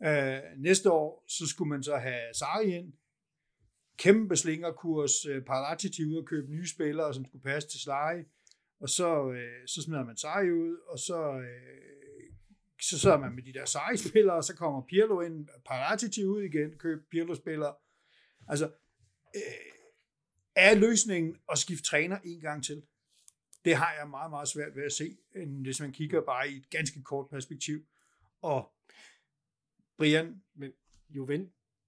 Øh, næste år, så skulle man så have Sarri ind. Kæmpe slingerkurs, øh, Paratici ud og købe nye spillere, som skulle passe til Sarri. Og så, øh, så smider man Sarri ud, og så, øh, så sidder man med de der seje spillere, og så kommer Pirlo ind, Paratici ud igen, køb Pirlo-spillere. Altså, øh, er løsningen at skifte træner en gang til? Det har jeg meget, meget svært ved at se, end hvis man kigger bare i et ganske kort perspektiv. Og Brian, Men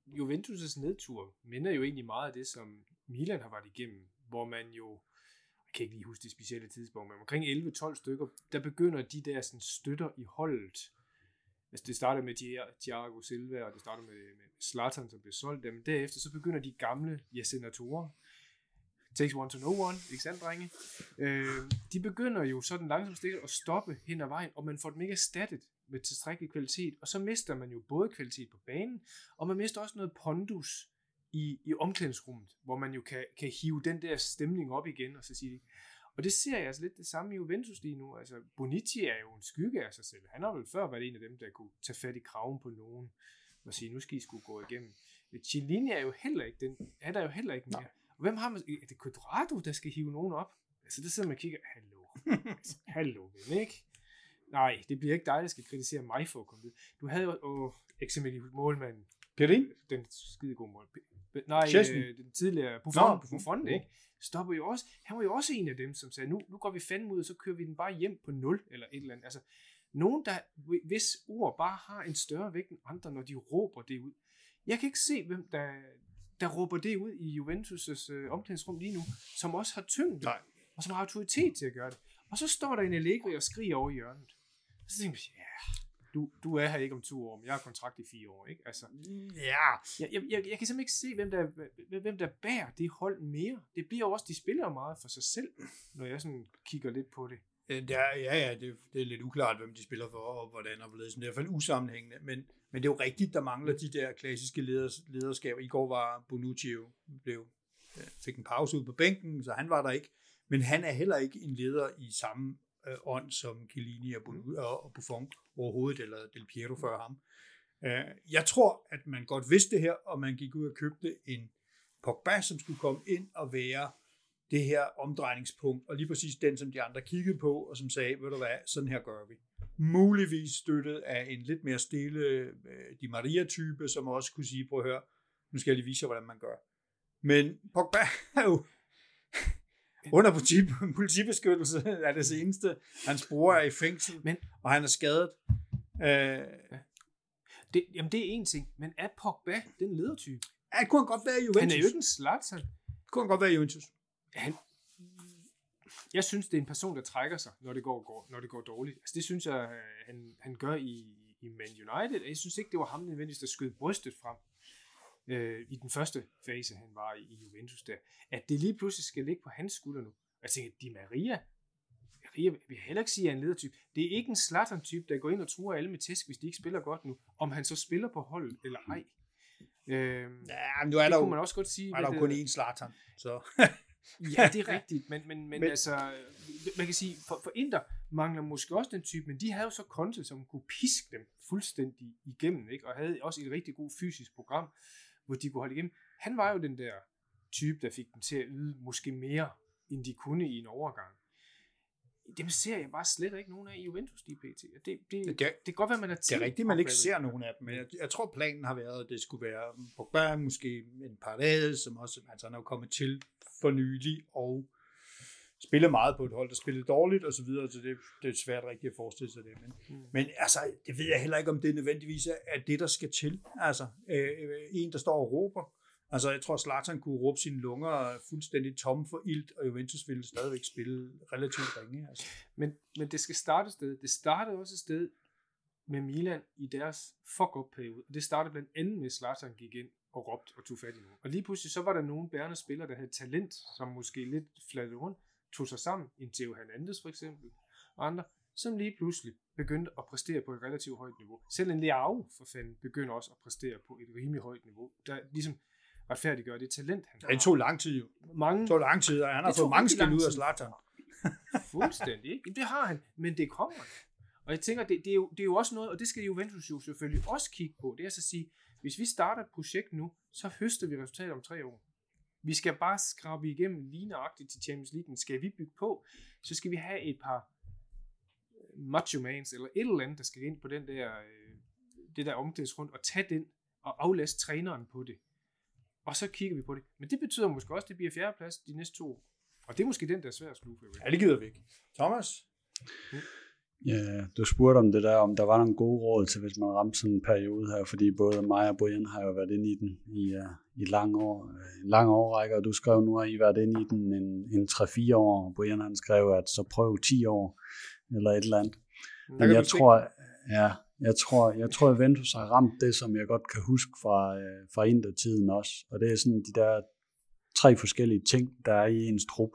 Juventus' nedtur minder jo egentlig meget af det, som Milan har været igennem, hvor man jo, jeg kan ikke lige huske det specielle tidspunkt, men omkring 11-12 stykker, der begynder de der sådan, støtter i holdet. Altså det starter med Thiago Silva, og det starter med, med Zlatan, som bliver solgt, men derefter så begynder de gamle senatorer, takes one to know one, ikke sandt, drenge? Øh, de begynder jo sådan langsomt stille at stoppe hen ad vejen, og man får dem ikke erstattet med tilstrækkelig kvalitet, og så mister man jo både kvalitet på banen, og man mister også noget pondus i, i omklædningsrummet, hvor man jo kan, kan hive den der stemning op igen, og så sige, og det ser jeg altså lidt det samme i Juventus lige nu. Altså, Bonici er jo en skygge af sig selv. Han har vel før været en af dem, der kunne tage fat i kraven på nogen og sige, nu skal I skulle gå igennem. Cellini er jo heller ikke den, er der jo heller ikke mere. Og hvem har man? Er det Quadrado, der skal hive nogen op? Altså, det sidder man og kigger, hallo, altså, hallo, ven, ikke? Nej, det bliver ikke dig, der skal kritisere mig for at komme. Du havde jo åh, eksempelvis målmanden, Pirin? den skide gode mål. Nej, øh, den tidligere Nå, Buffon, Buffon. Buffon, ikke? Stopper jo også, han var jo også en af dem, som sagde, nu, nu går vi fandme ud, og så kører vi den bare hjem på 0, eller et eller andet. Altså, nogen, der, hvis ord bare har en større vægt end andre, når de råber det ud. Jeg kan ikke se, hvem der, der råber det ud i Juventus' øh, omklædningsrum lige nu, som også har tyngde, Nej. og som har autoritet til at gøre det. Og så står der en Allegri og skriger over i hjørnet. Så tænker jeg, ja, du, du er her ikke om to år, men jeg har kontrakt i fire år, ikke? Altså, Ja, jeg, jeg, jeg, jeg kan simpelthen ikke se, hvem der, hvem der bærer det hold mere. Det bliver jo også, de spiller meget for sig selv, når jeg sådan kigger lidt på det. Øh, Det er, ja, ja, det, det er lidt uklart, hvem de spiller for, og hvordan og hvorledes. Det er i hvert fald usammenhængende, men, men det er jo rigtigt, der mangler de der klassiske leders, lederskaber. I går var Bonucci jo, blev, øh, fik en pause ud på bænken, så han var der ikke. Men han er heller ikke en leder i samme øh, ånd som Chiellini og, og, og Buffon overhovedet, eller Del Piero før ham. Øh, jeg tror, at man godt vidste det her, og man gik ud og købte en Pogba, som skulle komme ind og være det her omdrejningspunkt, og lige præcis den, som de andre kiggede på, og som sagde, ved du hvad, sådan her gør vi. Muligvis støttet af en lidt mere stille øh, Di Maria-type, som også kunne sige, prøv at høre, nu skal jeg lige vise jer, hvordan man gør. Men Pogba er jo under politi- politibeskyttelse er det seneste. Hans bror er i fængsel, Men- og han er skadet. Øh, det. Jamen, det er en ting, men er Pogba den ledertype? ja, det kunne han godt være i Juventus. Han er jo ikke en Zlatan. Det kunne han godt være i Juventus. Han, jeg synes, det er en person, der trækker sig, når det går, går, når det går dårligt. Altså, det synes jeg, øh, han, han gør i, i Man United. Jeg synes ikke, det var ham nødvendigvis, der skød brystet frem øh, i den første fase, han var i, i Juventus der. At det lige pludselig skal ligge på hans skulder nu. Og jeg tænker, Di Maria, jeg vil heller ikke sige, at han er en ledertype. Det er ikke en Zlatan-type, der går ind og truer alle med tæsk, hvis de ikke spiller godt nu. Om han så spiller på holdet eller ej. Øhm, Ja, men nu er det der kunne jo, man også godt sige. er der jo kun øh, én Zlatan, så... Ja, det er rigtigt, men, men, men, Men- altså, man kan sige, for, for Inter mangler måske også den type, men de havde jo så Conte, som kunne piske dem fuldstændig igennem, ikke? og havde også et rigtig god fysisk program, hvor de kunne holde igennem. Han var jo den der type, der fik dem til at yde måske mere, end de kunne i en overgang. Dem ser jeg bare slet ikke nogen af i Juventus, de pt. Det, det, det, Det kan godt være, man er Det er rigtigt, man ikke ser nogen af dem, men jeg, jeg tror, planen har været, at det skulle være Pogba, måske en Paredes, som også, altså han er jo kommet til for nylig, og spiller meget på et hold, der spillede dårligt og så videre, så det, det er svært rigtigt at forestille sig det. Men, Mm. men altså, det ved jeg heller ikke, om det nødvendigvis er det, der skal til. Altså, øh, en, der står og råber. Altså, jeg tror, Zlatan kunne råbe sine lunger fuldstændig tomme for ilt, og Juventus ville stadigvæk spille relativt ringe. Altså. Men, men det skal starte et sted. Det startede også et sted med Milan i deres fuck-up-periode. Det startede blandt andet med, at Zlatan gik ind og råbte og tog fat i nogen. Og lige pludselig så var der nogle bærende spillere, der havde talent, som måske lidt flattede rundt, tog sig sammen, en Theo Hernandez for eksempel, og andre, som lige pludselig begyndte at præstere på et relativt højt niveau. Selv en Leao for fanden begynder også at præstere på et rimelig højt niveau, der ligesom retfærdiggør det talent, han har. Det tog lang tid jo. Mange, Det tog lang tid, og han har fået mange skæld ud af. Zlatan. Fuldstændig, ikke? Jamen, Det har han, men det kommer. Og jeg tænker, det, det, er jo, det er jo også noget, og det skal Juventus jo selvfølgelig også kigge på, det er altså at sige, hvis vi starter et projekt nu, så høster vi resultater om tre år. Vi skal bare skrabe igennem ligneragtigt til Champions League. Skal vi bygge på, så skal vi have et par macho mans, eller et eller andet, der skal ind på den der, øh, det der omklædningsrund, og tage den, og aflaste træneren på det. Og så kigger vi på det. Men det betyder måske også, at det bliver fjerdeplads de næste to år. Og det er måske den, der er svær at sluge. Ja, det gider vi ikke. Thomas? Ja, du spurgte om det der, om der var nogle gode råd til, hvis man ramte sådan en periode her, fordi både mig og Brian har jo været inde i den i, uh, i lang år, uh, en lang årrække, og du skrev nu, at I har været inde i den en, en 3-4 år, og Brian han skrev, at så prøv 10 år, eller et eller andet. Men jeg tror, ja, jeg tror, jeg tror, at Juventus har ramt det, som jeg godt kan huske fra, øh, fra Inter-tiden også. Og det er sådan de der tre forskellige ting, der er i ens trup,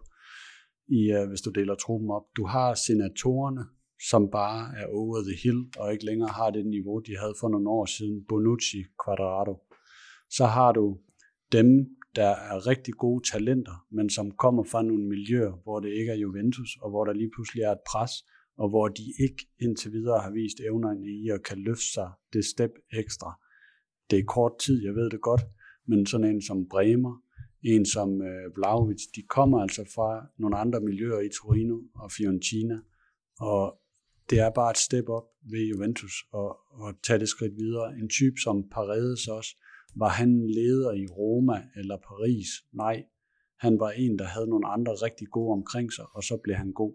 i, øh, hvis du deler truppen op. Du har senatorerne, som bare er over the hill, og ikke længere har det niveau, de havde for nogle år siden, Bonucci, Quadrado. Så har du dem, der er rigtig gode talenter, men som kommer fra nogle miljøer, hvor det ikke er Juventus, og hvor der lige pludselig er et pres, og hvor de ikke indtil videre har vist evnerne i at kan løfte sig det step ekstra. Det er kort tid, jeg ved det godt, men sådan en som Bremer, en som øh, Vlaovic, de kommer altså fra nogle andre miljøer i Torino og Fiorentina, og det er bare et step op ved Juventus og, og tage det skridt videre. En type som Paredes også, var han leder i Roma eller Paris? Nej, han var en, der havde nogle andre rigtig gode omkring sig, og så blev han god.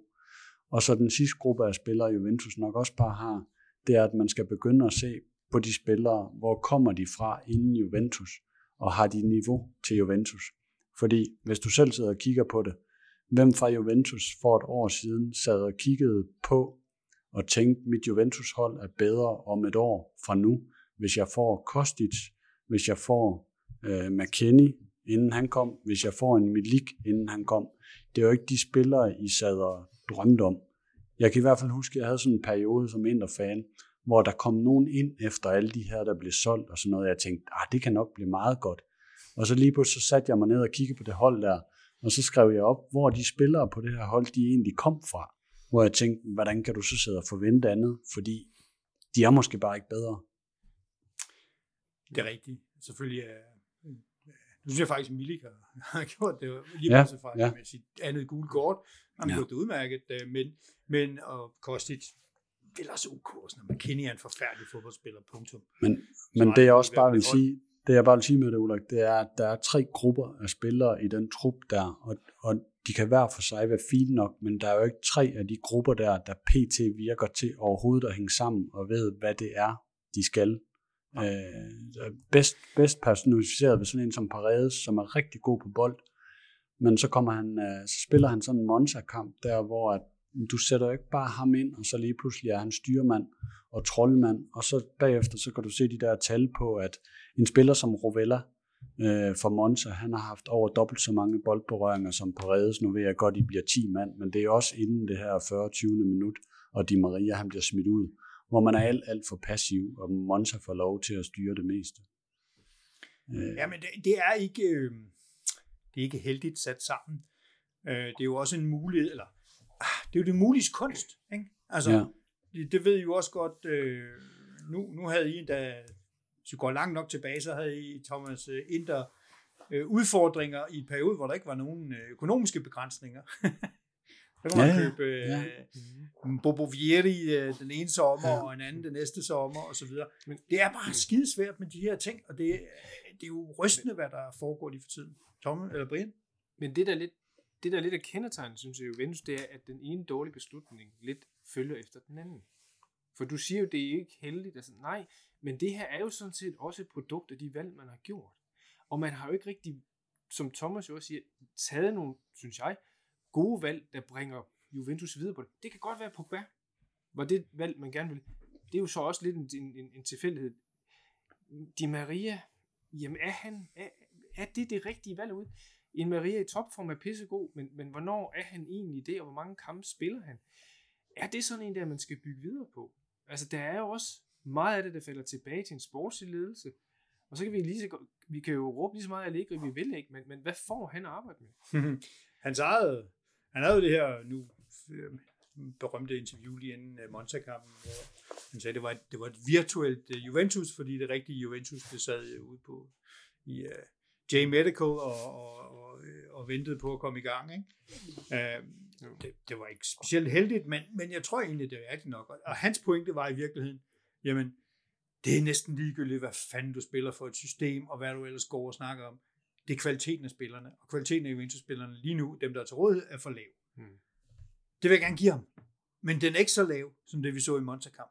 Og så den sidste gruppe af spillere, Juventus nok også bare har, det er, at man skal begynde at se på de spillere, hvor kommer de fra inden Juventus, og har de niveau til Juventus. Fordi hvis du selv sidder og kigger på det, hvem fra Juventus for et år siden sad og kiggede på og tænkte, mit Juventus-hold er bedre om et år fra nu, hvis jeg får Kostic, hvis jeg får øh, McKennie, inden han kom, hvis jeg får en Milik, inden han kom. Det er jo ikke de spillere, I sad og drømte om. Jeg kan i hvert fald huske, at jeg havde sådan en periode som Inter-fan, hvor der kom nogen ind efter alle de her, der blev solgt og sådan noget. Jeg tænkte, ah, det kan nok blive meget godt. Og så lige pludselig så satte jeg mig ned og kiggede på det hold der, og så skrev jeg op, hvor de spillere på det her hold, de egentlig kom fra. Hvor jeg tænkte, hvordan kan du så sidde og forvente andet, fordi de er måske bare ikke bedre. Det er rigtigt. Selvfølgelig er... Nu synes jeg faktisk, at Milik har, har gjort det lige Ja, fra ja. med sit andet gule kort. Han har Ja. gjort det udmærket, øh, men, men og Kostic vil også OK. Når McKinney er en forfærdelig fodboldspiller, punktum. Men, men det de jeg også bare vil sige, det jeg bare vil sige med det, Ulrik, det er, at der er tre grupper af spillere i den trup der, og, og de kan hver for sig være fine nok, men der er jo ikke tre af de grupper der, der pt. virker til overhovedet at hænge sammen og ved, hvad det er, de skal. Øh, bedst, bedst personificeret ved sådan en som Paredes, som er rigtig god på bold, men så kommer han, øh, så spiller han sådan en Monza-kamp der, hvor at du sætter jo ikke bare ham ind, og så lige pludselig er han styrmand og troldmand, og så bagefter så kan du se de der tal på, at en spiller som Rovella, øh, for Monza. Han har haft over dobbelt så mange boldberøringer som Paredes. Nu ved jeg godt, I bliver 10 mand, men det er også inden det her 40-20 minut, og Di Maria han bliver smidt ud, hvor man er alt, alt for passiv, og Monza får lov til at styre det meste. Øh. Ja, men det, det er ikke øh, det er ikke heldigt sat sammen. Øh, det er jo også en mulighed, eller ah, det er jo det mulige kunst, ikke? Altså, ja. det, det ved I jo også godt, øh, nu, nu havde I, da hvis vi går langt nok tilbage, så havde I, Thomas, øh, Inter øh, udfordringer i en periode, hvor der ikke var nogen øh, økonomiske begrænsninger. Der man ja, købe øh, ja. Bobo Vieri øh, den ene sommer, ja. og en anden den næste sommer, og så videre. Men det er bare skidesvært med de her ting, og det, det er jo rystende, hvad der foregår lige for tiden. Tom, eller Brian? Men det der lidt, det der lidt er kendetegnet, synes jeg jo, Venus, det er, at den ene dårlige beslutning lidt følger efter den anden. For du siger jo, det er ikke heldigt. Altså, nej, men det her er jo sådan set også et produkt af de valg, man har gjort. Og man har jo ikke rigtig, som Thomas jo også siger, taget nogle, synes jeg, gode valg, der bringer Juventus videre på det. Det kan godt være Pogba, var det valg, man gerne vil. Det er jo så også lidt en, en, en tilfældighed. Di Maria, jamen er, han, er, er det det rigtige valg ud? En Maria i topform er pissegod, men, men hvornår er han egentlig det, og hvor mange kampe spiller han? Er det sådan en, der man skal bygge videre på? Altså, der er jo også meget af det, der falder tilbage til en sportslig ledelse. Og så kan vi lige så, vi kan jo råbe lige så meget Allegri, vi vil ikke, men, men hvad får han at arbejde med? Hans eget, han havde det her nu øh, berømte interview lige inden uh, Monza-kampen, hvor han sagde, at det var et, det var et virtuelt uh, Juventus, fordi det rigtige Juventus, det sad ude på i uh, J-Medical og, og, og, og ventede på at komme i gang. Ikke? Uh, det, det var ikke specielt heldigt, men, men jeg tror egentlig, det er rigtigt nok. Og hans pointe var i virkeligheden, jamen, det er næsten ligegyldigt, hvad fanden du spiller for et system, og hvad du ellers går og snakker om. Det er kvaliteten af spillerne, og kvaliteten af Juventus-spillerne lige nu, dem der er til rådighed, er for lav. Hmm. Det vil jeg gerne give ham. Men den er ikke så lav, som det vi så i Monza-kamp.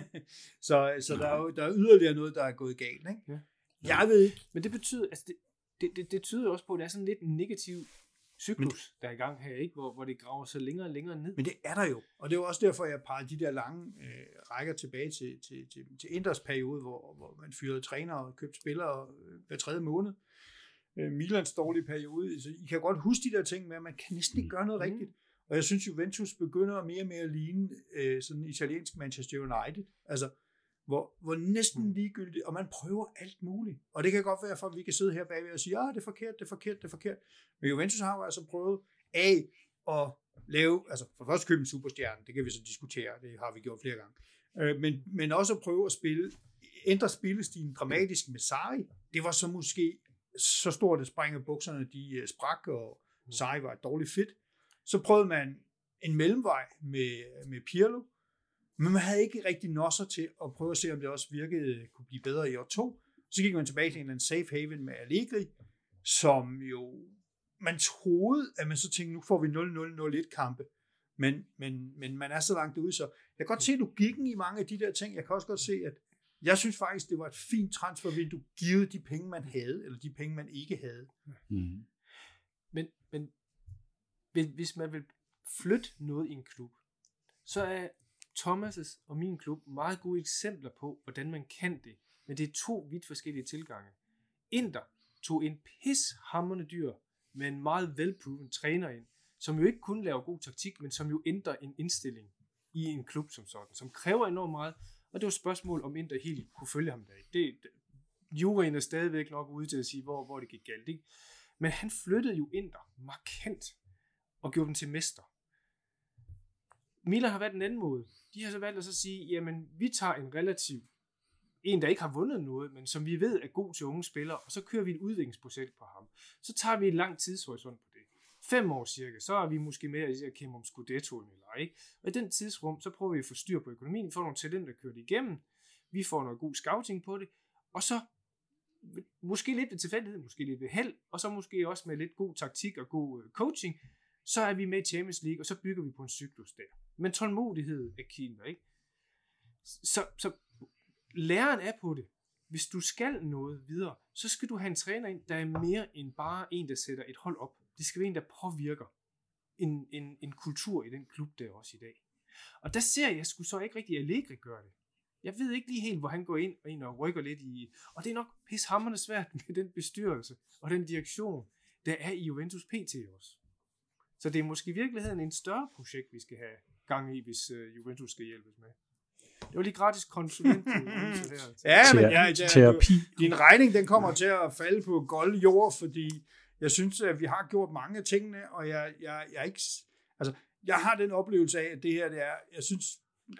så så der, er jo, der er yderligere noget, der er gået galt. Ikke? Ja. Jeg ved ikke. Men det betyder, altså det, det, det, det tyder også på, at det er sådan lidt en negativ cyklus, men, der er i gang her, ikke? Hvor, hvor det graver sig længere og længere ned. Men det er der jo, og det er jo også derfor, jeg peger de der lange øh, rækker tilbage til, til, til, til Inders periode, hvor, hvor man fyrede træner og købte spillere øh, hver tredje måned. Øh, Milans dårlige periode. Så I kan godt huske de der ting med, at man kan næsten ikke gøre noget mm. rigtigt. Og jeg synes, Juventus begynder mere og mere at ligne øh, sådan italiensk Manchester United. Altså, hvor, hvor næsten mm. ligegyldigt, og man prøver alt muligt. Og det kan godt være, for at vi kan sidde her bagved og sige, ja, det er forkert, det er forkert, det er forkert. Men Juventus har jo altså prøvet A, at lave, altså for først købe en superstjerne, det kan vi så diskutere, det har vi gjort flere gange. Øh, men, men også at prøve at spille, ændre spillestilen dramatisk med Sarri. Det var så måske så stort, at springe bukserne, de øh, sprak, og mm. Sarri var et dårligt fit. Så prøvede man en mellemvej med, med Pirlo, men man havde ikke rigtig nosser til at prøve at se, om det også virkede, kunne blive bedre i år to. Så gik man tilbage til en eller anden safe haven med Allegri, som jo, man troede, at man så tænkte, nu får vi 0-0-0-1 kampe. Men, men, men man er så langt ude, så jeg kan godt se logikken i mange af de der ting. Jeg kan også godt se, at jeg synes faktisk, det var et fint transfervindue, givet de penge, man havde, eller de penge, man ikke havde. Mm. Men, men hvis man vil flytte noget i en klub, så er Thomas' og min klub meget gode eksempler på, hvordan man kan det. Men det er to vidt forskellige tilgange. Inter tog en pishammerende dyr med en meget velproven træner ind, som jo ikke kun laver god taktik, men som jo ændrer en indstilling i en klub som sådan, som kræver enormt meget. Og det var et spørgsmål, om Inter helt kunne følge ham der. Det, det, er stadigvæk nok ude til at sige, hvor, hvor det gik galt. Ikke? Men han flyttede jo Inter markant og gjorde dem til mester. Milan har været en anden måde. De har så valgt at så sige, jamen vi tager en relativ, en der ikke har vundet noget, men som vi ved er god til unge spillere, og så kører vi et udviklingsprojekt på ham. Så tager vi en lang tidshorisont på det. Fem år cirka, så er vi måske med at kæmpe om Scudetto eller ej. Og i den tidsrum, så prøver vi at få styr på økonomien, få får nogle talenter kørt igennem, vi får noget god scouting på det, og så måske lidt ved tilfældighed, måske lidt ved held, og så måske også med lidt god taktik og god øh, coaching, så er vi med i Champions League, og så bygger vi på en cyklus der. Men tålmodighed er kilden, ikke? Så, så læreren er på det. Hvis du skal noget videre, så skal du have en træner ind, der er mere end bare en, der sætter et hold op. Det skal være en, der påvirker en, en, en kultur i den klub der også i dag. Og der ser jeg sgu så ikke rigtig Allegri gøre det. Jeg ved ikke lige helt, hvor han går ind og, ind og rykker lidt i, og det er nok pishammerende svært med den bestyrelse og den direktion, der er i Juventus PT også. Så det er måske i virkeligheden en større projekt, vi skal have gang i, hvis uh, Juventus skal hjælpes med. Det var lige gratis konsulent. her. Ja, men ja, ja, terapi. Din regning, den kommer til at falde på gold jord, fordi jeg synes, at vi har gjort mange af tingene, og jeg, jeg, jeg ikke... Altså, jeg har den oplevelse af, at det her, det er... Jeg synes,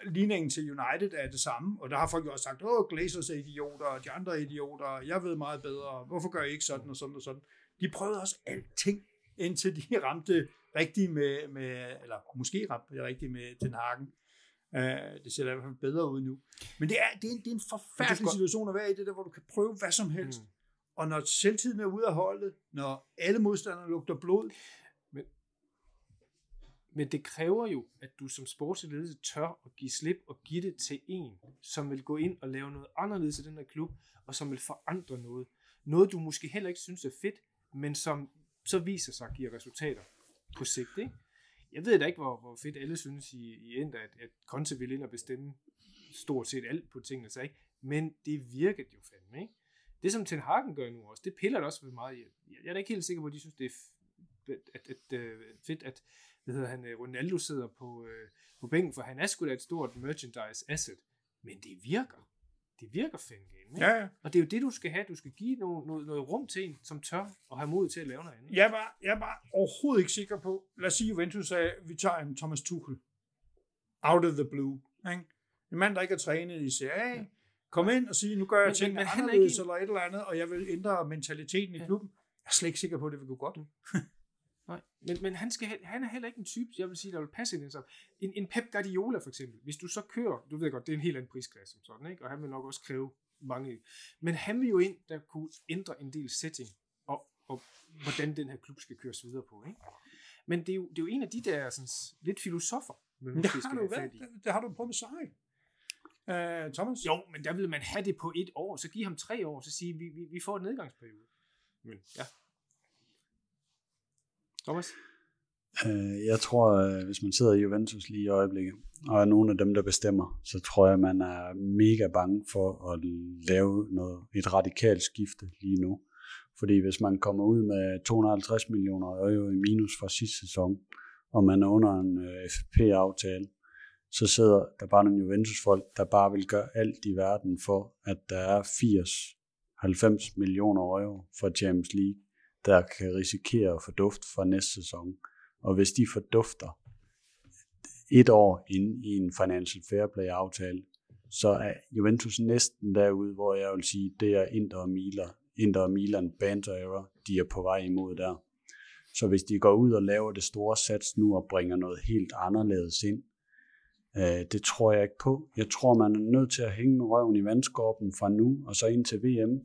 ligningen til United er det samme, og der har folk jo også sagt, åh, Glazers er idioter, og de andre er idioter, jeg ved meget bedre, hvorfor gør I ikke sådan og sådan og sådan? De prøvede også alting, indtil de ramte rigtigt med, med eller måske ramte det rigtigt med Ten Hagen. Uh, det ser da i hvert fald bedre ud nu. Men det er, det er, en, det er en forfærdelig godt- situation at være i, det der, hvor du kan prøve hvad som helst. Mm. Og når selvtiden er ude af holdet, når alle modstandere lugter blod, Men det kræver jo, at du som sportsledelse tør at give slip og give det til en, som vil gå ind og lave noget anderledes i den her klub, og som vil forandre noget. Noget, du måske heller ikke synes er fedt, men som så viser sig at give resultater på sigt. Ikke? Jeg ved da ikke, hvor, hvor fedt alle synes i, i end, at, at Conte vil ind og bestemme stort set alt på tingene, så ikke? men det virkede jo fandme. Ikke? Det, som Ten Hagen gør nu også, det piller det også ved meget. Jeg, jeg er da ikke helt sikker på, at de synes, det er at, at, at, øh, fedt, at hvad hedder han, øh, Ronaldo sidder på, øh, på bænken, for han er sgu da et stort merchandise asset. Men det virker. Det virker fandme. Ikke? ja, ja. Og det er jo det, du skal have. Du skal give noget, noget, noget rum til en, som tør og have mod til at lave noget andet. Jeg var, jeg var overhovedet ikke sikker på, lad os sige, Juventus sagde, vi tager en Thomas Tuchel. Out of the blue. Ikke? En mand, der ikke har trænet i Serie A. Kom ind og sige, nu gør jeg Men- tingene men- men er anderledes ikke eller et eller andet, og jeg vil ændre mentaliteten i Ja. klubben. Jeg er slet ikke sikker på, at det vil gå godt. Nej, men, men han, skal, han er heller ikke en type, jeg vil sige, der vil passe ind i sammen. En, en Pep Guardiola for eksempel, hvis du så kører, du ved godt, det er en helt anden prisklasse som sådan, ikke? og han vil nok også kræve mange. Men han vil jo ind, der kunne ændre en del setting, og, og hvordan den her klub skal køres videre på. Ikke? Men det er, jo, det er jo en af de der sådan, lidt filosofer, man Men det har du været. Det, det har du prøvet med Sarri. Uh, Thomas? Jo, men der vil man have det på et år, så give ham tre år, så sige, vi, vi, vi får en nedgangsperiode. Men ja. Thomas? Øh, Jeg tror, øh, hvis man sidder i Juventus lige i øjeblikket, og er nogen af dem, der bestemmer, så tror jeg, man er mega bange for at lave noget, et radikalt skifte lige nu. Fordi hvis man kommer ud med 250 millioner euro i minus fra sidste sæson, og man er under en øh, FFP-aftale, så sidder der bare nogle Juventus-folk, der bare vil gøre alt i verden for, at der er 80-90 millioner euro for Champions League, der kan risikere at forduft fra næste sæson. Og hvis de fordufter et år ind i en financial fair play aftale, så er Juventus næsten derude, hvor jeg vil sige, det er Inter og Milan, Inter og Milan banter de er på vej imod der. Så hvis de går ud og laver det store sats nu og bringer noget helt anderledes ind, øh, det tror jeg ikke på. Jeg tror, man er nødt til at hænge med røven i vandskorpen fra nu og så ind til VM,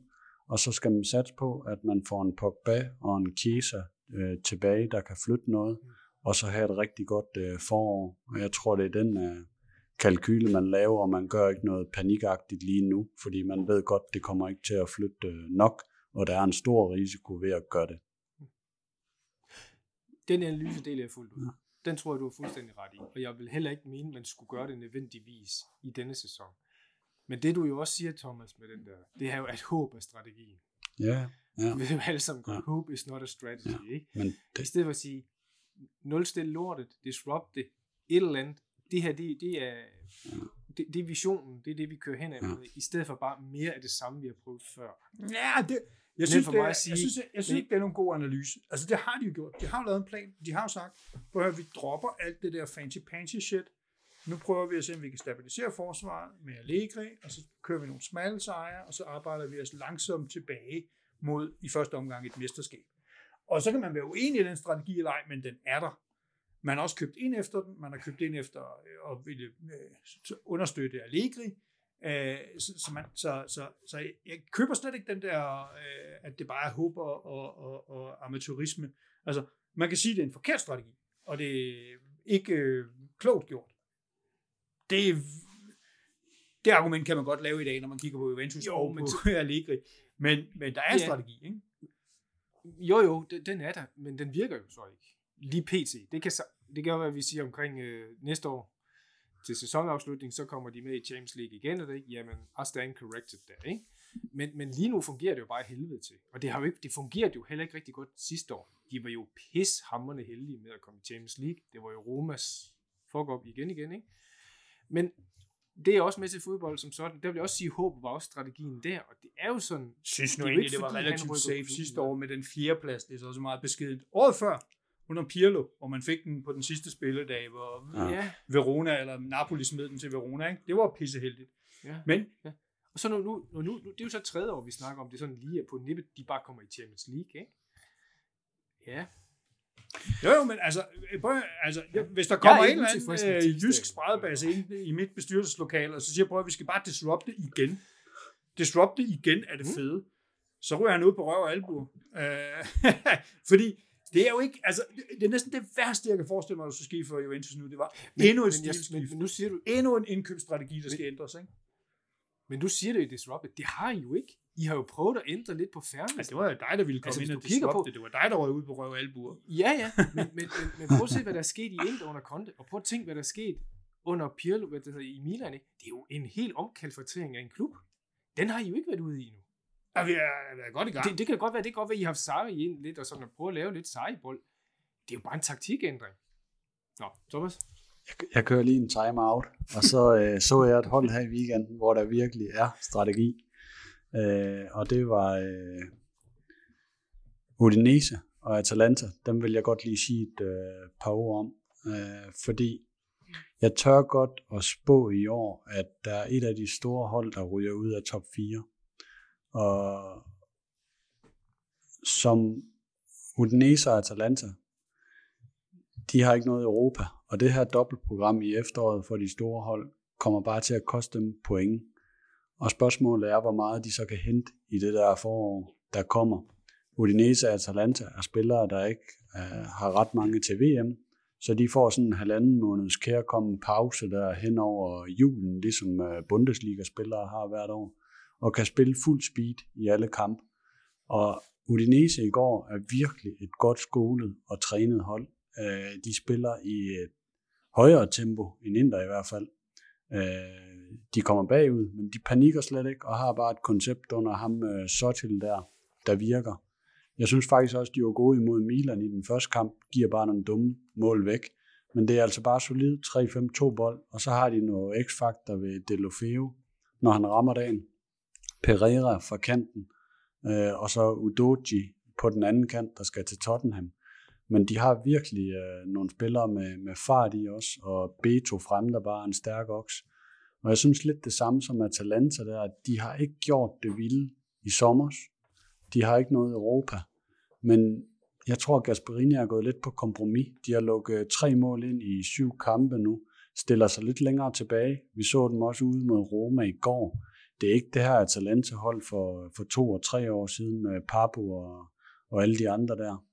og så skal man satse på, at man får en Pogba og en Chiesa øh, tilbage, der kan flytte noget, og så have et rigtig godt øh, forår. Og jeg tror, det er den øh, kalkyle, man laver, og man gør ikke noget panikagtigt lige nu, fordi man ved godt, det kommer ikke til at flytte øh, nok, og der er en stor risiko ved at gøre det. Den analyse deler jeg fuldt ud. Den tror jeg, du har fuldstændig ret i. Og jeg vil heller ikke mene, man skulle gøre det nødvendigvis i denne sæson. Men det du jo også siger, Thomas, med den der, det er jo, at håb er strategien. Ja, ja. Vi ved jo alle sammen godt, Ja. hope is not a strategy, Ja. ikke? Men I det, stedet for at sige, nulstil lortet, disrupt det, et eller andet. Det her, det, det er, det, det er visionen, det er det, vi kører hen ad, Ja. i stedet for bare mere af det samme, vi har prøvet før. Ja, det, jeg synes, for det, mig er, sige, jeg synes, jeg, jeg synes ikke, det er nogen god analyse. Altså, det har de jo gjort. De har jo lavet en plan. De har jo sagt, prøv at høre, vi dropper alt det der fancy-pansy shit. Nu prøver vi at se, om vi kan stabilisere forsvaret med Allegri, og så kører vi nogle smalle sejre, og så arbejder vi os langsomt tilbage mod i første omgang et mesterskab. Og så kan man være uenig i den strategi eller ej, men den er der. Man har også købt ind efter den. Man har købt ind efter øh, at ville øh, understøtte Allegri. Øh, så, så, man, så, så, så jeg, køber slet ikke den der, at det bare er håb og, og, og, og amatørisme. Altså, man kan sige, at det er en forkert strategi, og det er ikke øh, klogt gjort. Det, det argument kan man godt lave i dag, når man kigger på Juventus Jo, og men på Allegri. Men, men der er en Ja. strategi, ikke? Jo, jo, den, den er der, men den virker jo så ikke. Lige pt. Det kan, det kan jo være, at vi siger omkring øh, næste år, til sæsonafslutning, så kommer de med i Champions League igen, og det ikke, jamen, I stand corrected der, ikke? Men, men lige nu fungerer det jo bare helvede til. Og det, har jo ikke, det fungerede jo heller ikke rigtig godt sidste år. De var jo pishammerende heldige med at komme i Champions League. Det var jo Romas fuck op igen igen, ikke? Men det er også med til fodbold som sådan. Der vil jeg også sige, at håb var også strategien der. Og det er jo sådan... synes nu Det er egentlig, det var relativt safe sidste år med den fjerde plads. Det er så også meget beskedet. Året før, under Pirlo, hvor man fik den på den sidste spilledag, hvor Ja. Ja, Verona eller Napoli smed den til Verona. Ikke? Det var pisseheldigt. ja. Men Og så nu, nu, nu, nu, det er jo så tredje år, vi snakker om, det er sådan lige på nippet, de bare kommer i Champions League, ikke? Ja, Jo, jo, men altså, øh, prøv, at- altså ja, hvis der kommer er en eller anden øh, jysk spredebase ind i mit bestyrelseslokale, og så siger, prøv at vi skal bare disrupte igen. Disrupte igen er det Mm. fede. Så ryger han ud på røv og albu. Øh, fordi det er jo ikke, altså, det- er næsten det værste, jeg kan forestille mig, der skulle ske for Juventus nu. Det var endnu et men, jeg, men, men, nu siger du, Endnu en indkøbsstrategi, der skal ændres, ikke? men du siger det i Disrupted. Det har I jo ikke. I har jo prøvet at ændre lidt på fairness. Altså, det var jo dig, der ville komme Altså, ind og disrupte. på- Det var dig, der røg ud på røv albuer. Ja, ja, men, men, men, men prøv at se, hvad der er sket i Inter under Conte, og prøv at tænke, hvad der er sket under Pirlo hvad det hedder, i Milan. Ikke? Det er jo en helt omkalfatering af en klub. Den har I jo ikke været ude i nu. Ja, vi er, vi er godt i gang. Det, det kan godt være, det kan godt være, I har haft Sarri ind lidt, og sådan at prøve at lave lidt sejbold. Det er jo bare en taktikændring. Nå, Thomas? Jeg kører lige en time-out, og så øh, så jeg et hold her i weekenden, hvor der virkelig er strategi. Øh, og det var øh, Udinese og Atalanta. Dem vil jeg godt lige sige et øh, par ord om. Øh, fordi jeg tør godt at spå i år, at der er et af de store hold, der ryger ud af top 4. Og som Udinese og Atalanta, de har ikke noget i Europa, og det her dobbeltprogram i efteråret for de store hold kommer bare til at koste dem point. Og spørgsmålet er, hvor meget de så kan hente i det der forår, der kommer. Udinese og Atalanta er spillere, der ikke øh, har ret mange til VM, så de får sådan en halvanden måneds kærkommen pause der hen over julen, ligesom øh, Bundesliga-spillere har hvert år, og kan spille fuld speed i alle kampe. Og Udinese i går er virkelig et godt skolet og trænet hold. Øh, de spiller i et højere tempo end Inter i hvert fald. Øh, de kommer bagud, men de panikker slet ikke og har bare et koncept under ham øh, Sotil der, der virker. Jeg synes faktisk også, de var gode imod Milan i den første kamp, giver bare nogle dumme mål væk. Men det er altså bare solid 3-5-2 bold, og så har de noget x-faktor ved Delofeo, når han rammer dagen. Pereira fra kanten, øh, og så Udoji på den anden kant, der skal til Tottenham. Men de har virkelig øh, nogle spillere med, med fart i også, og Beto frem, der bare er en stærk oks. Og jeg synes lidt det samme som Atalanta der, at de har ikke gjort det vilde i sommer. De har ikke noget Europa. Men jeg tror, at Gasperini er gået lidt på kompromis. De har lukket tre mål ind i syv kampe nu, stiller sig lidt længere tilbage. Vi så dem også ude mod Roma i går. Det er ikke det her Atalanta-hold for, for to og tre år siden med Papu og, og alle de andre der.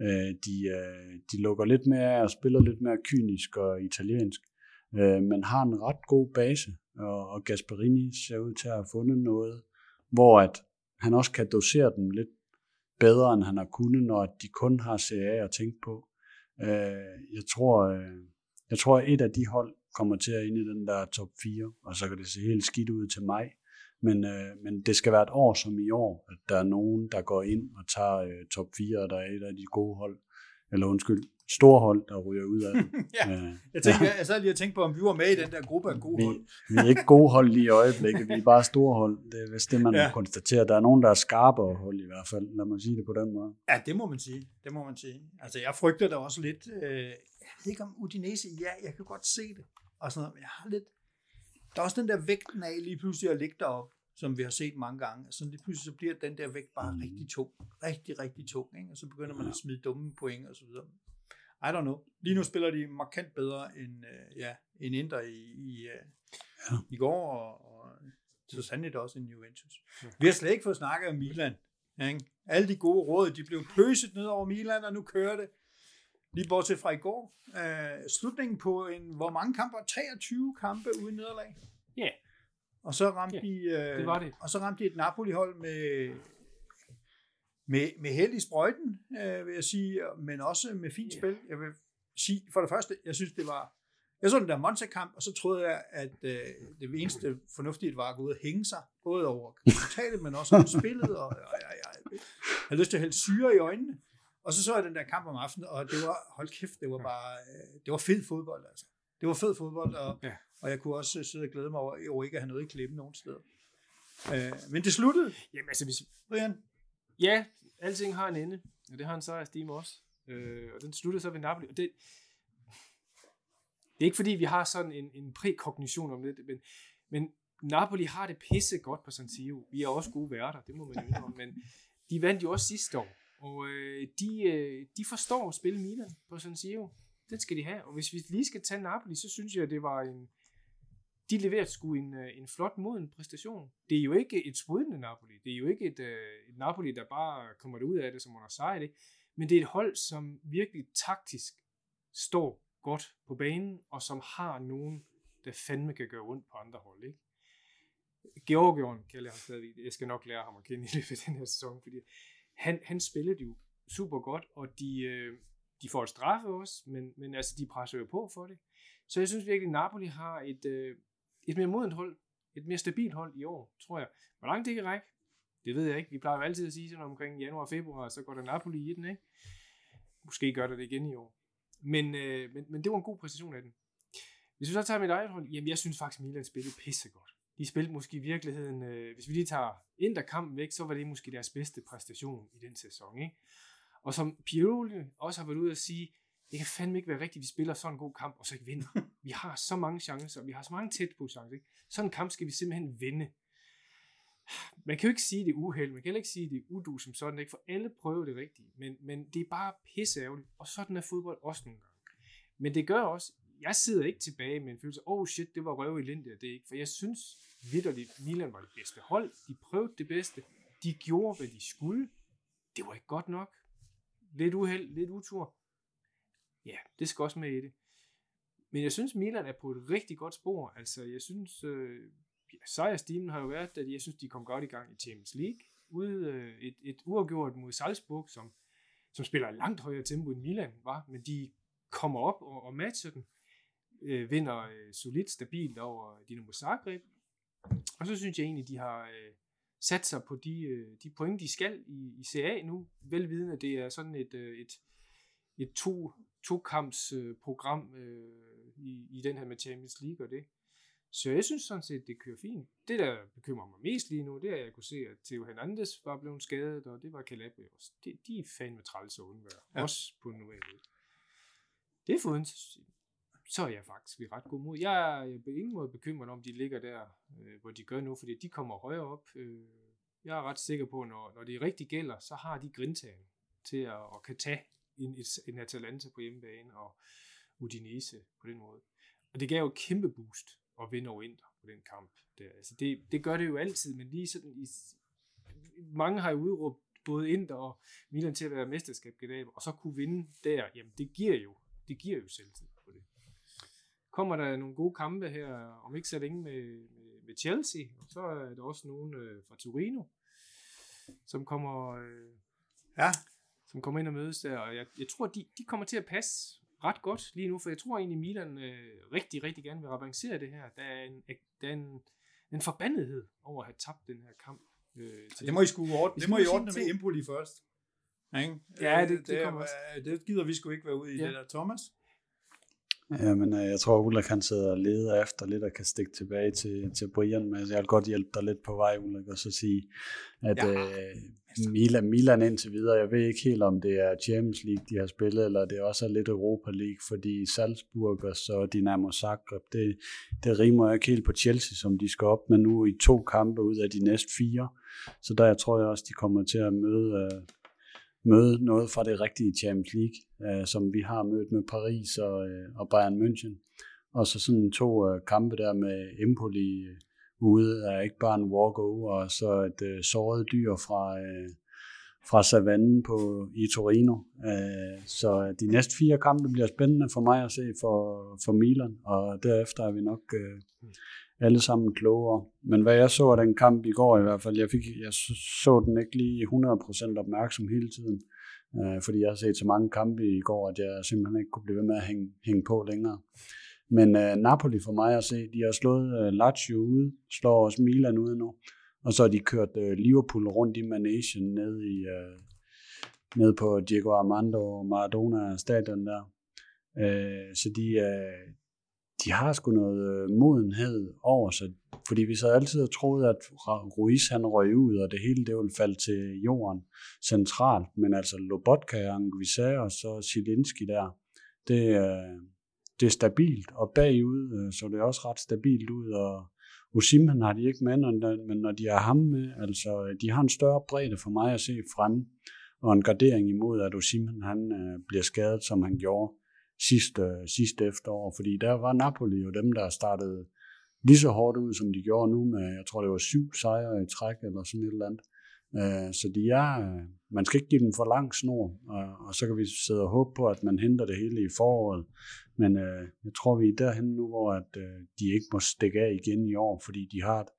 Øh, de, øh, de lukker lidt mere af og spiller lidt mere kynisk og italiensk, øh, men har en ret god base, og, og Gasperini ser ud til at have fundet noget, hvor at han også kan dosere dem lidt bedre, end han har kunnet, når de kun har CA at tænke på. Øh, jeg tror, øh, jeg tror, at et af de hold kommer til at ind i den der top 4, og så kan det se helt skidt ud til mig. Men, øh, men det skal være et år som i år, at der er nogen, der går ind og tager øh, top 4, og der er et af de gode hold, eller undskyld, store hold, der ryger ud af det. Ja. Øh, Jeg, tænkte, jeg sad lige og tænkte på, om vi var med i den der gruppe af gode hold. vi, vi er ikke gode hold lige i øjeblikket, vi er bare store hold. Det er vist det, man Ja. konstaterer. Der er nogen, der er skarpere hold i hvert fald, lad mig sige det på den måde. Ja, det må man sige. Det må man sige. Altså, jeg frygter da også lidt. Øh, jeg ved ikke om Udinese, ja, jeg kan godt se det. Og sådan noget, men jeg har lidt... Der er også den der vægten af lige pludselig at ligge deroppe, som vi har set mange gange. Så lige pludselig så bliver den der vægt bare Mm. rigtig tung. Rigtig, rigtig tung. Ikke? Og så begynder man at smide dumme point og så videre. I don't know. Lige nu spiller de markant bedre end, øh, ja, end Inter i, i, øh, Ja. i går, og, og så sandelig også end Juventus. Vi har slet ikke fået snakket om Milan. Ikke? Alle de gode råd, de blev pøset ned over Milan, og nu kører det. Lige bortset fra i går. Øh, slutningen på en, hvor mange kampe? 23 kampe uden nederlag. Ja. Og så ramte Ja, de, øh, det var det. Og så ramte de et Napoli-hold med, med, med held i sprøjten, øh, vil jeg sige, men også med fint Ja. spil. Jeg vil sige, for det første, jeg synes, det var Jeg så den der Monza-kamp, og så troede jeg, at øh, det eneste fornuftige var at gå ud og hænge sig, både over resultatet, men også over spillet, og, og, og, og jeg havde lyst til at hælde syre i øjnene. Og så så jeg den der kamp om aftenen, og det var, hold kæft, det var bare, øh, det var fed fodbold, altså. Det var fed fodbold, og, ja. Og jeg kunne også sidde og glæde mig over, over ikke at have noget i klippen nogen steder. Øh, men det sluttede. Jamen altså, hvis... Brian? Ja, alting har en ende, og det har en sejrsteam også. Øh, og den sluttede så ved Napoli. Og det, det er ikke fordi, vi har sådan en, en prækognition om det, men, men Napoli har det pisse godt på San Siro. Vi er også gode værter, det må man jo om, men de vandt jo også sidste år. Og øh, de, øh, de forstår at spille Milan på San Siro. Den skal de have. Og hvis vi lige skal tage Napoli, så synes jeg, at det var en... De leverer sgu en, øh, en flot moden præstation. Det er jo ikke et sprudende Napoli. Det er jo ikke et, øh, et Napoli, der bare kommer ud af det, som under sejr det. Men det er et hold, som virkelig taktisk står godt på banen, og som har nogen, der fandme kan gøre ondt på andre hold. Ikke? Georgion kalder ham stadigvæk. Jeg skal nok lære ham at kende i løbet af den her sæson, fordi han, han spillede jo super godt, og de, øh, de får et straffe også, men, men altså, de presser jo på for det. Så jeg synes virkelig, at Napoli har et, øh, et mere modent hold, et mere stabilt hold i år, tror jeg. Hvor langt det kan række, det ved jeg ikke. Vi plejer jo altid at sige sådan omkring januar og februar, så går der Napoli i den, ikke? Måske gør der det igen i år. Men, øh, men, men det var en god præstation af den. Hvis vi så tager mit eget hold, jamen jeg synes faktisk, Milan spillede pissegodt. De spillede måske i virkeligheden, øh, hvis vi lige tager Inter-kampen væk, så var det måske deres bedste præstation i den sæson. Ikke? Og som Pioli også har været ude at sige, det kan fandme ikke være rigtigt, at vi spiller sådan en god kamp, og så ikke vinder. Vi har så mange chancer, vi har så mange tæt på chancer. Ikke? Sådan en kamp skal vi simpelthen vinde. Man kan jo ikke sige, det er uheld, man kan heller ikke sige, det er udu som sådan, ikke? for alle prøver det rigtige, men, men det er bare pisseærgerligt, og sådan er fodbold også nogle gange. Men det gør også, jeg sidder ikke tilbage med en følelse, oh shit, det var røv i Linde, det ikke, for jeg synes vidderligt, Milan var det bedste hold, de prøvede det bedste, de gjorde, hvad de skulle, det var ikke godt nok, lidt uheld, lidt utur, ja, det skal også med i det. Men jeg synes, Milan er på et rigtig godt spor. Altså, jeg synes, øh, ja, sejrstimen har jo været, at jeg synes, de kom godt i gang i Champions League. Ude øh, et, et uafgjort mod Salzburg, som, som spiller langt højere tempo end Milan var, men de kommer op og, og matcher den. Øh, vinder øh, solidt, stabilt over Dinamo Zagreb. Og så synes jeg egentlig, de har øh, sat sig på de, øh, de point, de skal i, i CA nu. Velvidende, at det er sådan et, øh, et, et to, to-kamps øh, program øh, i, i den her med Champions League og det. Så jeg synes sådan set, det kører fint. Det, der bekymrer mig mest lige nu, det er, at jeg kunne se, at Theo Hernandez var blevet skadet, og det var Calabria også. De, de er fandme træls at undvære. Ja. Også på en måde. Det er foruden, så er jeg faktisk i ret god mod. Jeg er på ingen måde bekymret om, de ligger der, øh, hvor de gør nu, fordi de kommer højere op. Øh, jeg er ret sikker på, når, når det rigtig gælder, så har de grintagen til at, at kan tage en, en Atalanta på hjemmebane og Udinese på den måde. Og det gav jo et kæmpe boost at vinde over Inter på den kamp. Der. Altså det, det gør det jo altid, men lige sådan, i, mange har jo udråbt både Inter og Milan til at være mesterskabskandidater, og så kunne vinde der, jamen det giver jo, det giver jo selvtid på det. Kommer der nogle gode kampe her, om ikke så længe med, med, med Chelsea, og så er der også nogen øh, fra Torino, som kommer, øh, ja som kommer ind og mødes der, og jeg, jeg tror, de, de kommer til at passe ret godt lige nu, for jeg tror egentlig, Milan øh, rigtig, rigtig gerne vil avancere det her. Der er en, der er en, en forbandethed over at have tabt den her kamp. Øh, til. Det må I sgu ordne. Det må I ordne med Empoli først. Ikke? Ja, det, det, det, kommer også. det gider vi sgu ikke være ude i ja. det der. Thomas? Ja, men øh, jeg tror, Ulrik han sidder og leder efter lidt og kan stikke tilbage til, til Brian, men jeg vil godt hjælpe dig lidt på vej, Ulrik, og så sige, at ja. øh, Milan, Milan indtil videre, jeg ved ikke helt, om det er Champions League, de har spillet, eller det også er lidt Europa League, fordi Salzburg og så Dinamo Zagreb, det, det rimer ikke helt på Chelsea, som de skal op med nu i to kampe ud af de næste fire. Så der jeg tror jeg også, de kommer til at møde øh, møde noget fra det rigtige Champions League, øh, som vi har mødt med Paris og, øh, og Bayern München. Og så sådan to øh, kampe der med Empoli øh, ude er ikke bare en walk-over, og så et øh, såret dyr fra, øh, fra savannen på, i Torino. Øh, så de næste fire kampe bliver spændende for mig at se for, for Milan, og derefter er vi nok øh, alle sammen klogere. Men hvad jeg så af den kamp i går i hvert fald, jeg, fik, jeg så den ikke lige 100% opmærksom hele tiden, øh, fordi jeg har set så mange kampe i går, at jeg simpelthen ikke kunne blive ved med at hænge, hænge på længere. Men øh, Napoli for mig at se, de har slået øh, Lazio ude, slår også Milan ude nu, og så har de kørt øh, Liverpool rundt i Manesien ned i Øh, ned på Diego Armando Maradona stadion der. Øh, så de, øh, de har sgu noget øh, modenhed over sig, fordi vi så altid har troet, at Ruiz han røg ud, og det hele det ville falde til jorden centralt, men altså Lobotka, Anguissa og så Zielinski der, det, øh, det er stabilt, og bagud øh, så det er også ret stabilt ud, og Osimhen har de ikke med, men når de har ham med, altså de har en større bredde for mig at se frem, og en gardering imod, at Osimhen han bliver skadet, som han gjorde sidste, sidste efterår, fordi der var Napoli jo dem, der startede lige så hårdt ud, som de gjorde nu med, jeg tror det var syv sejre i træk, eller sådan et eller andet. Øh, så de er, øh, man skal ikke give dem for lang snor, og så kan vi sidde og håbe på, at man henter det hele i foråret. Men øh, jeg tror, vi er derhen nu, hvor at, de ikke må stikke af igen i år, fordi de har et,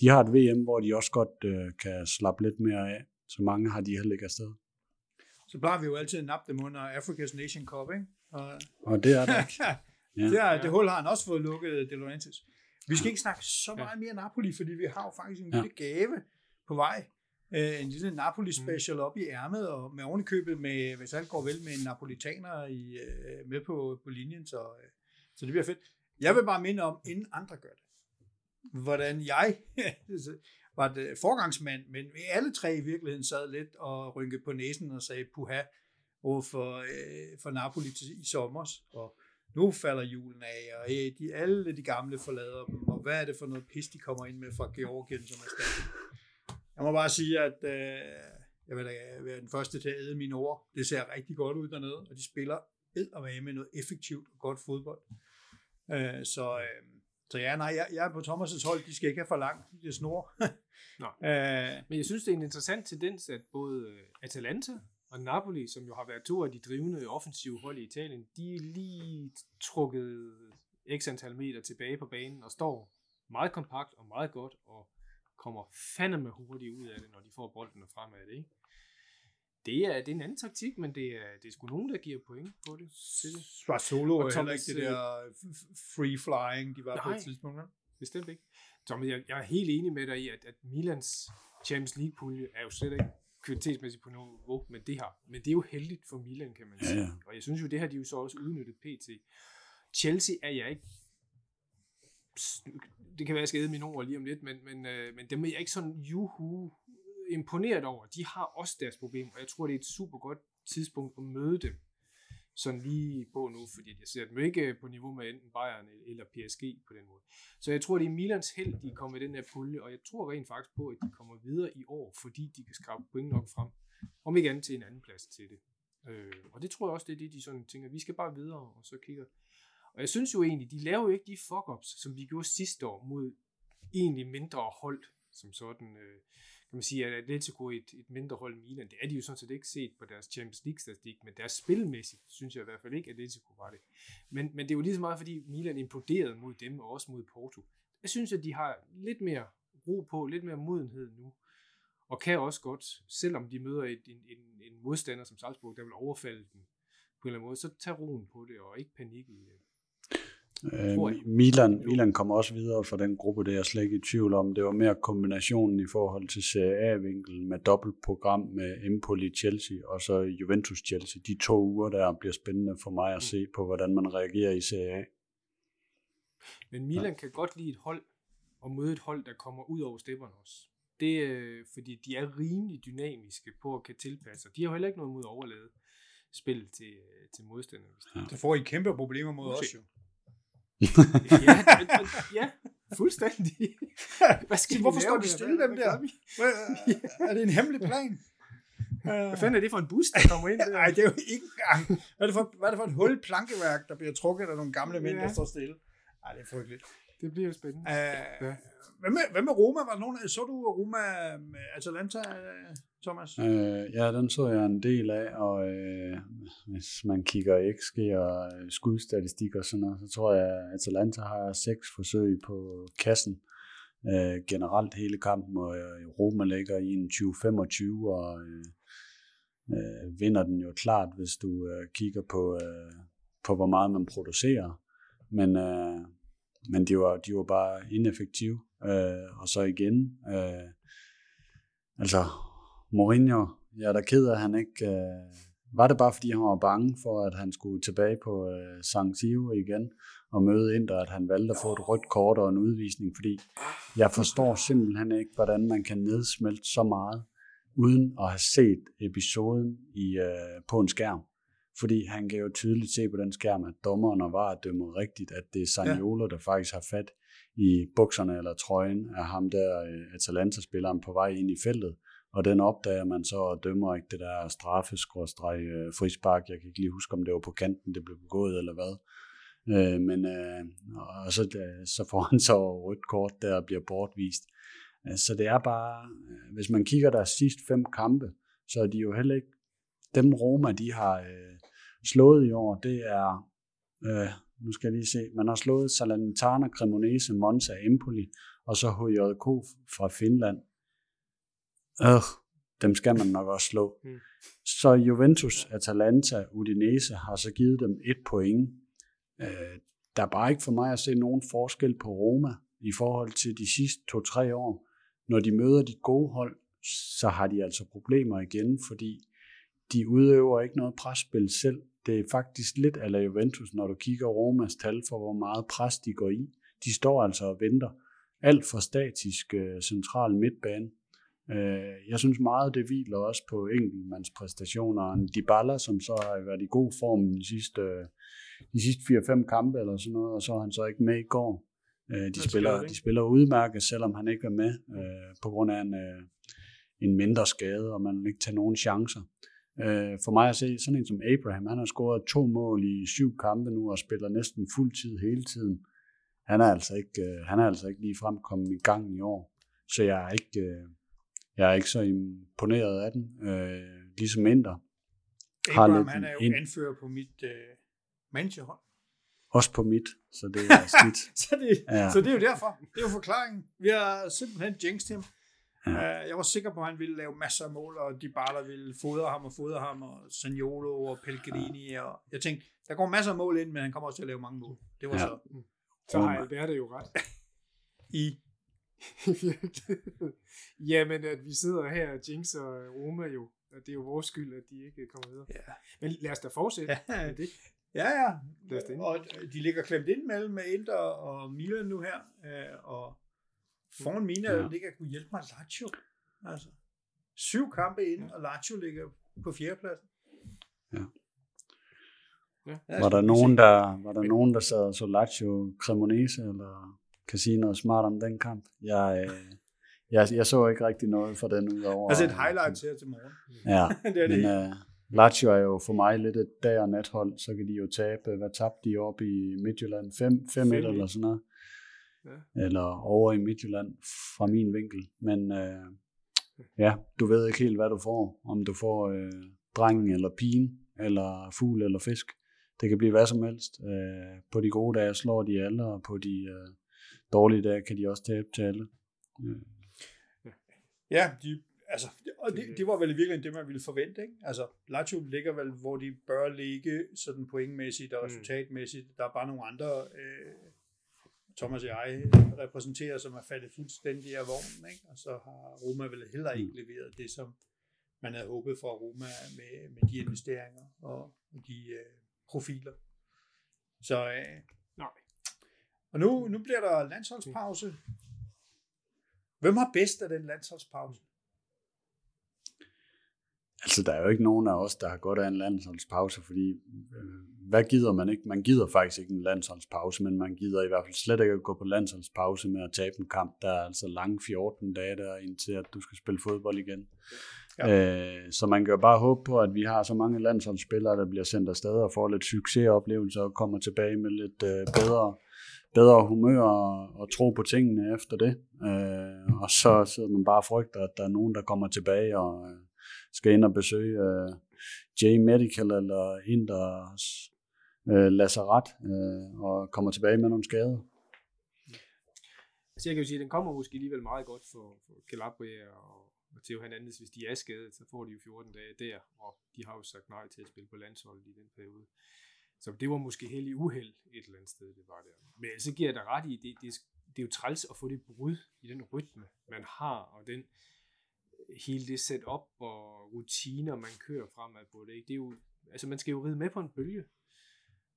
de har et VM, hvor de også godt kan slappe lidt mere af. Så mange har de heller ikke afsted. Så plejer vi jo altid at nappe dem under Africa's Nation Cup, ikke? Og, og det er der ikke. Ja. det, er, det hul har han også fået lukket, De Laurentiis. Vi skal ikke snakke så meget mere Napoli, fordi vi har jo faktisk en ja. lille gave på vej. Uh, en lille Napoli-special mm. op i ærmet, og med ovenikøbet med, hvis alt går vel, med en napolitaner i, uh, med på, på linjen, så, uh, så det bliver fedt. Jeg vil bare minde om, inden andre gør det, hvordan jeg var det forgangsmand, men vi alle tre i virkeligheden sad lidt og rynkede på næsen og sagde, puha, over for, øh, for Napoli til, i sommer, og nu falder julen af, og øh, de, alle de gamle forlader dem, og hvad er det for noget pis, de kommer ind med fra Georgien som erstatning? Jeg må bare sige, at øh, jeg vil da være den første til at æde mine ord. Det ser rigtig godt ud dernede, og de spiller og med noget effektivt og godt fodbold. Øh, så, øh, så ja, nej, jeg, jeg er på Thomas' hold. De skal ikke have for langt. De er snor. Nå. Øh, Men jeg synes, det er en interessant tendens, at både øh, Atalanta og Napoli, som jo har været to af de drivende offensive hold i Italien, de er lige trukket x antal meter tilbage på banen og står meget kompakt og meget godt og kommer fandeme hurtigt ud af det, når de får bolden fremad. Ikke? Det er, det er en anden taktik, men det er, det er sgu nogen, der giver point på det. Til det. Solo og heller ikke det der free flying, de var nej, på et tidspunkt. Ja? bestemt ikke. Thomas, jeg, jeg er helt enig med dig i, at, at Milans Champions League-pulje er jo slet ikke kvalitetsmæssigt på niveau, men det her. Men det er jo heldigt for Milan, kan man sige. Ja, ja. Og jeg synes jo, det har de jo så også udnyttet pt. Chelsea er jeg ikke det kan være, jeg skal æde mine ord lige om lidt, men, men, øh, men dem er jeg ikke sådan juhu imponeret over. De har også deres problemer, og jeg tror, det er et super godt tidspunkt at møde dem sådan lige på nu, fordi jeg ser dem ikke øh, på niveau med enten Bayern eller PSG på den måde. Så jeg tror, det er Milans held, de kommer i den her pulje, og jeg tror rent faktisk på, at de kommer videre i år, fordi de kan skrabe point nok frem, om ikke andet til en anden plads til det. Øh, og det tror jeg også, det er det, de sådan tænker, vi skal bare videre, og så kigger. Og jeg synes jo egentlig, de laver jo ikke de fuck-ups, som vi gjorde sidste år mod egentlig mindre hold, som sådan, øh, kan man sige, at Atletico er et, et mindre hold end Milan. Det er de jo sådan set ikke set på deres Champions League-statistik, men deres spilmæssigt synes jeg i hvert fald ikke, at Atletico var det. Men, men det er jo lige så meget, fordi Milan imploderede mod dem, og også mod Porto. Jeg synes, at de har lidt mere ro på, lidt mere modenhed nu, og kan også godt, selvom de møder et, en, en, en modstander som Salzburg, der vil overfalde dem på en eller anden måde, så tag roen på det, og ikke panik i det. Øh, Milan, Milan kom også videre fra den gruppe, det er jeg slet ikke i tvivl om. Det var mere kombinationen i forhold til Serie A-vinkel med dobbeltprogram med Empoli Chelsea og så Juventus Chelsea. De to uger der bliver spændende for mig at se på, hvordan man reagerer i Serie A. Men Milan ja. kan godt lide et hold og møde et hold, der kommer ud over stepperne også. Det er, fordi de er rimelig dynamiske på at kan tilpasse sig. De har heller ikke noget mod at overlade spil til, til modstanderne. Ja. Det får I kæmpe problemer mod os jo ja, ja, fuldstændig. Hvad skal Hvorfor står de stille, dem der? er det en hemmelig plan? Hvad fanden er det for en bus, der kommer ind? Nej, det er jo ikke engang. Hvad er det for, hvad er det for et hul plankeværk, der bliver trukket af nogle gamle mænd, ja. der står stille? Nej, det er frygteligt. Det bliver jo spændende. Uh, ja. Hvad med, hvad med Roma? Var nogen, så du Roma med Atalanta, Thomas? Øh, ja, den så jeg en del af, og øh, hvis man kigger XG og skudstatistik og sådan noget, så tror jeg, at Atalanta har seks forsøg på kassen øh, generelt hele kampen, og øh, Roma ligger i en 20-25 og øh, øh, vinder den jo klart, hvis du øh, kigger på, øh, på, hvor meget man producerer. men, øh, men de, var, de var bare ineffektive. Øh, og så igen, øh, altså Mourinho, jeg er da ked af, at han ikke... Øh, var det bare, fordi han var bange for, at han skulle tilbage på øh, San Siro igen og møde Inter, at han valgte at få et rødt kort og en udvisning, fordi jeg forstår simpelthen ikke, hvordan man kan nedsmelte så meget, uden at have set episoden i, øh, på en skærm. Fordi han kan jo tydeligt se på den skærm, at dommeren og var dømmer rigtigt, at det er Saniolo, der faktisk har fat i bukserne eller trøjen af ham der øh, Atalanta-spilleren på vej ind i feltet. Og den opdager man så og dømmer ikke det der straffeskrådstreg øh, frispark. Jeg kan ikke lige huske, om det var på kanten, det blev begået eller hvad. Øh, men øh, og så, øh, så får han så rødt kort der og bliver bortvist. Så det er bare, hvis man kigger deres sidste fem kampe, så er de jo heller ikke, dem Roma, de har øh, slået i år, det er, øh, nu skal jeg lige se, man har slået Salernitana, Cremonese, Monza, Empoli, og så HJK fra Finland. Øh, dem skal man nok også slå. Mm. Så Juventus, Atalanta, Udinese har så givet dem et point. Øh, der er bare ikke for mig at se nogen forskel på Roma i forhold til de sidste to-tre år. Når de møder de gode hold, så har de altså problemer igen, fordi de udøver ikke noget presspil selv. Det er faktisk lidt af Juventus, når du kigger Romas tal for, hvor meget pres de går i. De står altså og venter. Alt for statisk øh, central midtbane. Øh, jeg synes meget, det hviler også på enkeltmandspræstationer. Dybala, som så har været i god form de sidste, de sidste 4-5 kampe eller sådan noget, og så er han så ikke med i går. Øh, de, spiller, de spiller udmærket, selvom han ikke er med, øh, på grund af en, øh, en mindre skade, og man vil ikke tage nogen chancer. Øh, for mig at se, sådan en som Abraham, han har scoret to mål i syv kampe nu, og spiller næsten fuld tid hele tiden. Han er altså ikke, øh, han er altså ikke lige fremkommet i gang i år. Så jeg er ikke, øh, jeg er ikke så imponeret af den, øh, ligesom Inter. Abraham, han er jo ind... anfører på mit øh, managerhold. Også på mit, så det er skidt. så, det, ja. så det er jo derfor. Det er jo forklaringen. Vi har simpelthen jinxed ham. Ja. Uh, jeg var sikker på, at han ville lave masser af mål, og de bare ville fodre ham og fodre ham, og Sagnolo og Pellegrini. Ja. Og jeg tænkte, der går masser af mål ind, men han kommer også til at lave mange mål. Det var ja. så... Så har Albert jo ret. I Jamen, at vi sidder her og jinxer Roma jo, og det er jo vores skyld, at de ikke kommer videre. Ja. Men lad os da fortsætte. Ja, det. Ja, ja. Og de ligger klemt ind mellem Inter og Milan nu her, øh, og foran Mina ja. ligger, kunne hjælpe mig, Lazio. Altså, syv kampe ind, ja. og Lazio ligger på fjerdepladsen. Ja. Ja, var der nogen, der, var der nogen, der sad så Lazio Cremonese, eller kan sige noget smart om den kamp. Jeg, øh, jeg, jeg så ikke rigtig noget for den ud over... Altså et highlight her til morgen. Ja, det er det. men uh, Lazio er jo for mig lidt et dag- og nathold, så kan de jo tabe, hvad tabte de op i Midtjylland? 5-1 eller sådan noget. Ja. Eller over i Midtjylland fra min vinkel. Men uh, ja, du ved ikke helt, hvad du får. Om du får uh, drengen eller pigen, eller fugl eller fisk. Det kan blive hvad som helst. Uh, på de gode dage slår de alle, og på de uh, dårlige dage kan de også tabe til alle. Ja, ja de, altså, og det, det var vel i virkeligheden det, man ville forvente. Ikke? Altså, Lazio ligger vel, hvor de bør ligge sådan pointmæssigt og mm. resultatmæssigt. Der er bare nogle andre, øh, Thomas og jeg repræsenterer, som er faldet fuldstændig af vognen. Ikke? Og så har Roma vel heller ikke mm. leveret det, som man havde håbet for Roma med, med de investeringer og de øh, profiler. Så øh, og nu, nu bliver der landsholdspause. Hvem har bedst af den landsholdspause? Altså, der er jo ikke nogen af os, der har godt af en landsholdspause, fordi øh, hvad gider man ikke? Man gider faktisk ikke en landsholdspause, men man gider i hvert fald slet ikke at gå på landsholdspause med at tabe en kamp, der er altså lange 14 dage der, indtil at du skal spille fodbold igen. Ja. Øh, så man kan jo bare håbe på, at vi har så mange landsholdsspillere, der bliver sendt afsted og får lidt succesoplevelser og kommer tilbage med lidt øh, bedre bedre humør og, og tro på tingene efter det. Øh, og så sidder man bare og frygter, at der er nogen, der kommer tilbage og øh, skal ind og besøge øh, J Medical eller Inders øh, lazaret øh, og kommer tilbage med nogle skader. Så jeg kan jo sige, at den kommer måske alligevel meget godt for, for Calabria og, og Theo Hernandez, hvis de er skadet, så får de jo 14 dage der, og de har jo sagt nej til at spille på landsholdet i den periode. Så det var måske heldig uheld et eller andet sted, det var der. Men altså, så giver jeg dig ret i, det, det, det er jo træls at få det brud i den rytme, man har, og den hele det setup og rutiner, man kører fremad på det. Ikke? det er jo, altså man skal jo ride med på en bølge.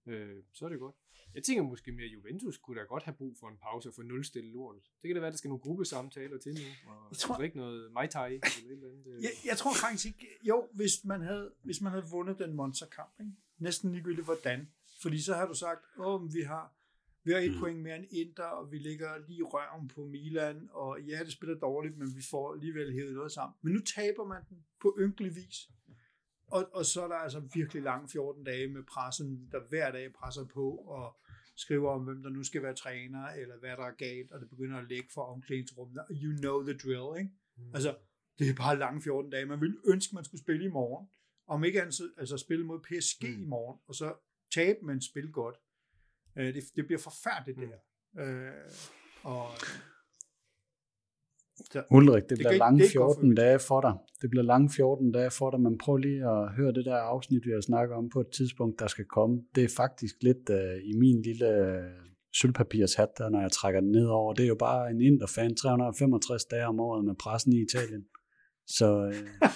Øh, så er det godt. Jeg tænker måske mere, Juventus kunne da godt have brug for en pause for nulstille lortet. Det kan da være, at der skal nogle gruppesamtaler til nu, og Jeg tror- drikke noget Mai Tai eller et eller andet. øh. Jeg, jeg tror faktisk ikke, jo, hvis man havde, hvis man havde vundet den Monza-kamp, ikke? næsten ligegyldigt hvordan, fordi så har du sagt, åh, vi har, vi har et Mm. point mere end Inter, og vi ligger lige røven på Milan, og ja, det spiller dårligt, men vi får alligevel hævet noget sammen. Men nu taber man den på ynkelig vis. Og, og så er der altså virkelig lange 14 dage med pressen, der hver dag presser på og skriver om, hvem der nu skal være træner, eller hvad der er galt, og det begynder at lægge for omklædningsrummet. You know the drill, ikke? Mm. Altså, det er bare lange 14 dage. Man ville ønske, man skulle spille i morgen. Om ikke andet, så- altså spille mod PSG Mm. i morgen, og så tabe, men spille godt. Øh, det, det bliver forfærdeligt, det Mm. her. Øh, og, så, Ulrik, det, kan bliver lange det er ikke godt for 14 dage for dig. Det bliver lange 14 dage for dig, men prøv lige at høre det der afsnit, vi har snakket om på et tidspunkt, der skal komme. Det er faktisk lidt uh, i min lille uh, sølvpapirshat, der, når jeg trækker den ned over. Det er jo bare en Inter-fan, 365 dage om året med pressen i Italien. Så uh,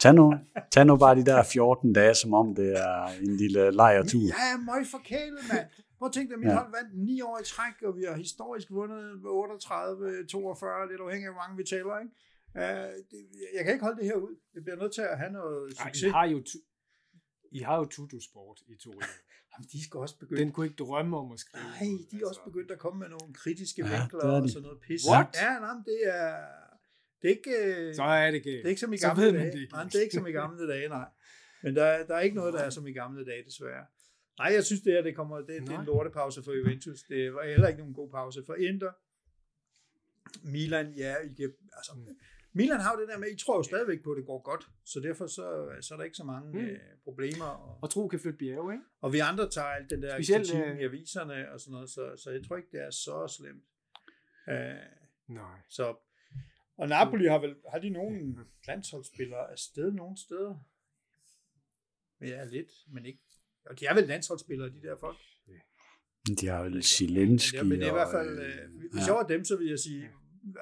tag, nu, tag nu bare de der 14 dage, som om det er en lille lejrtur. jeg er meget forkælet, mand. Prøv at tænke dig, mit Ja. hold vandt 9 år i træk, og vi har historisk vundet med 38, 42, lidt afhængig af, hvor mange vi tæller. Ikke? Uh, det, jeg kan ikke holde det her ud. Det bliver nødt til at have noget Ej, succes. I har jo, I har jo Tutu Sport i Torino. Jamen, de skal også begynde. Den kunne ikke drømme om at skrive. Nej, de er også begyndt at komme med nogle kritiske Ja, vinkler er og sådan noget pis. What? Ja, nej, men det er... Det er ikke, øh, Så er det galt. det er ikke som i gamle dage. det. Nej, det er ikke som i gamle dage, nej. Men der, er- der er ikke noget, der er som i gamle dage, desværre. Nej, jeg synes, det her det kommer, det, det er en lortepause for Juventus. Det var heller ikke nogen god pause for Inter. Milan, ja, I kan, altså, Mm. Milan har jo det der med, I tror jo stadigvæk på, at det går godt, så derfor så, så er der ikke så mange Mm. øh, problemer. Og, Og tro kan flytte bjerge, ikke? og vi andre tager alt den der Specielt, kritik øh, i aviserne og sådan noget, så, så jeg tror ikke, det er så slemt. Uh, Nej. så, og Napoli har vel, har de nogen landsholdsspillere afsted nogen steder? Ja, lidt, men ikke. Og de er vel landsholdsspillere, de der folk. De har vel Zelensky Ja, men det er i hvert fald, og, øh, hvis jeg var dem, så vil jeg sige,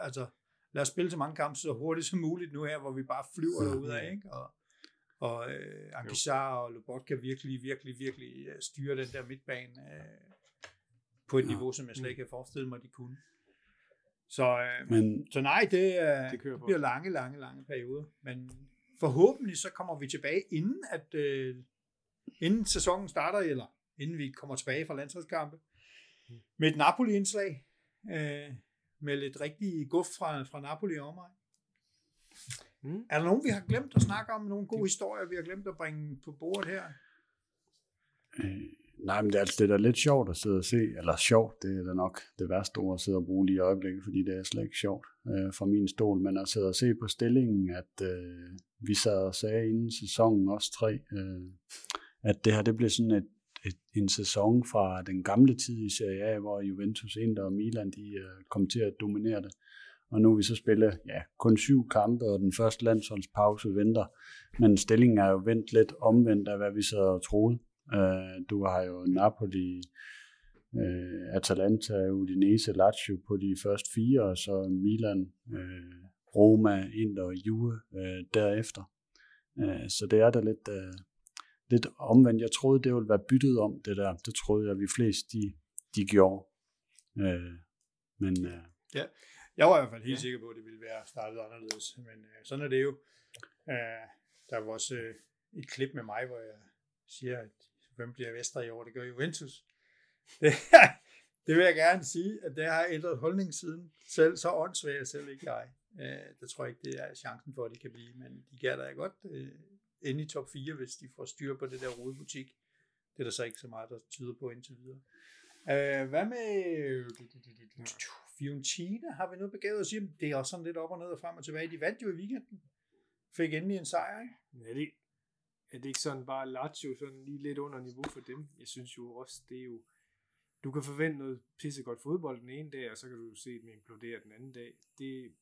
altså, lad os spille så mange kampe så hurtigt som muligt nu her, hvor vi bare flyver Ja. derud af, ikke? Og, og øh, Ankisar og Lobotka virkelig, virkelig, virkelig øh, styre den der midtbane øh, på et Ja. niveau, som jeg slet ikke kan forestille mig, de kunne. Så, øh, Men så nej, det, er, Det det, bliver lange, lange, lange perioder. Men forhåbentlig så kommer vi tilbage, inden at øh, inden sæsonen starter, eller inden vi kommer tilbage fra landsholdskampe, med et Napoli-indslag, øh, med lidt rigtig guf fra, fra Napoli og mig. Mm. Er der nogen, vi har glemt at snakke om? Nogle gode historier, vi har glemt at bringe på bordet her? Øh, nej, men det er, altså, det er da lidt sjovt at sidde og se, eller sjovt, det er da nok det værste ord at sidde og bruge lige i øjeblikket, fordi det er slet ikke sjovt øh, fra min stol, men at sidde og se på stillingen, at øh, vi sad og sagde inden sæsonen, også tre, øh, at det her, det blev sådan et, et, en sæson fra den gamle tid i Serie A, hvor Juventus, Inter og Milan, de uh, kom til at dominere det. Og nu er vi så spillet ja, kun syv kampe, og den første landsholdspause venter. Men stillingen er jo vendt lidt omvendt af, hvad vi så troede. Uh, du har jo Napoli, uh, Atalanta, Udinese, Lazio på de første fire, og så Milan, uh, Roma, Inter og Juve uh, derefter. Uh, så det er da lidt, uh, lidt omvendt. Jeg troede, det ville være byttet om det der. Det troede jeg, vi flest de, de gjorde. Uh, men uh, Jeg var i hvert fald helt Ja. sikker på, at det ville være startet anderledes, men øh, sådan er det jo. Øh, der var også øh, et klip med mig, hvor jeg siger, at hvem bliver Vester i år? Det gør Juventus. Det, det vil jeg gerne sige, at det har ændret holdning siden. Selv så åndssvagt selv ikke jeg. Øh, det tror jeg ikke, det er chancen for, at de kan blive, men de kan da godt øh, ende i top 4, hvis de får styr på det der rodebutik. Det er der så ikke så meget, der tyder på indtil videre. Øh, hvad med Fiorentina? Har vi noget begavet at sige? Det er også sådan lidt op og ned og frem og tilbage. De vandt jo i weekenden. Fik endelig en sejr, ikke? Ja, det, er det ikke sådan bare Lazio sådan lige lidt under niveau for dem? Jeg synes jo også, det er jo... Du kan forvente noget pissegodt fodbold den ene dag, og så kan du se dem implodere den anden dag. Det,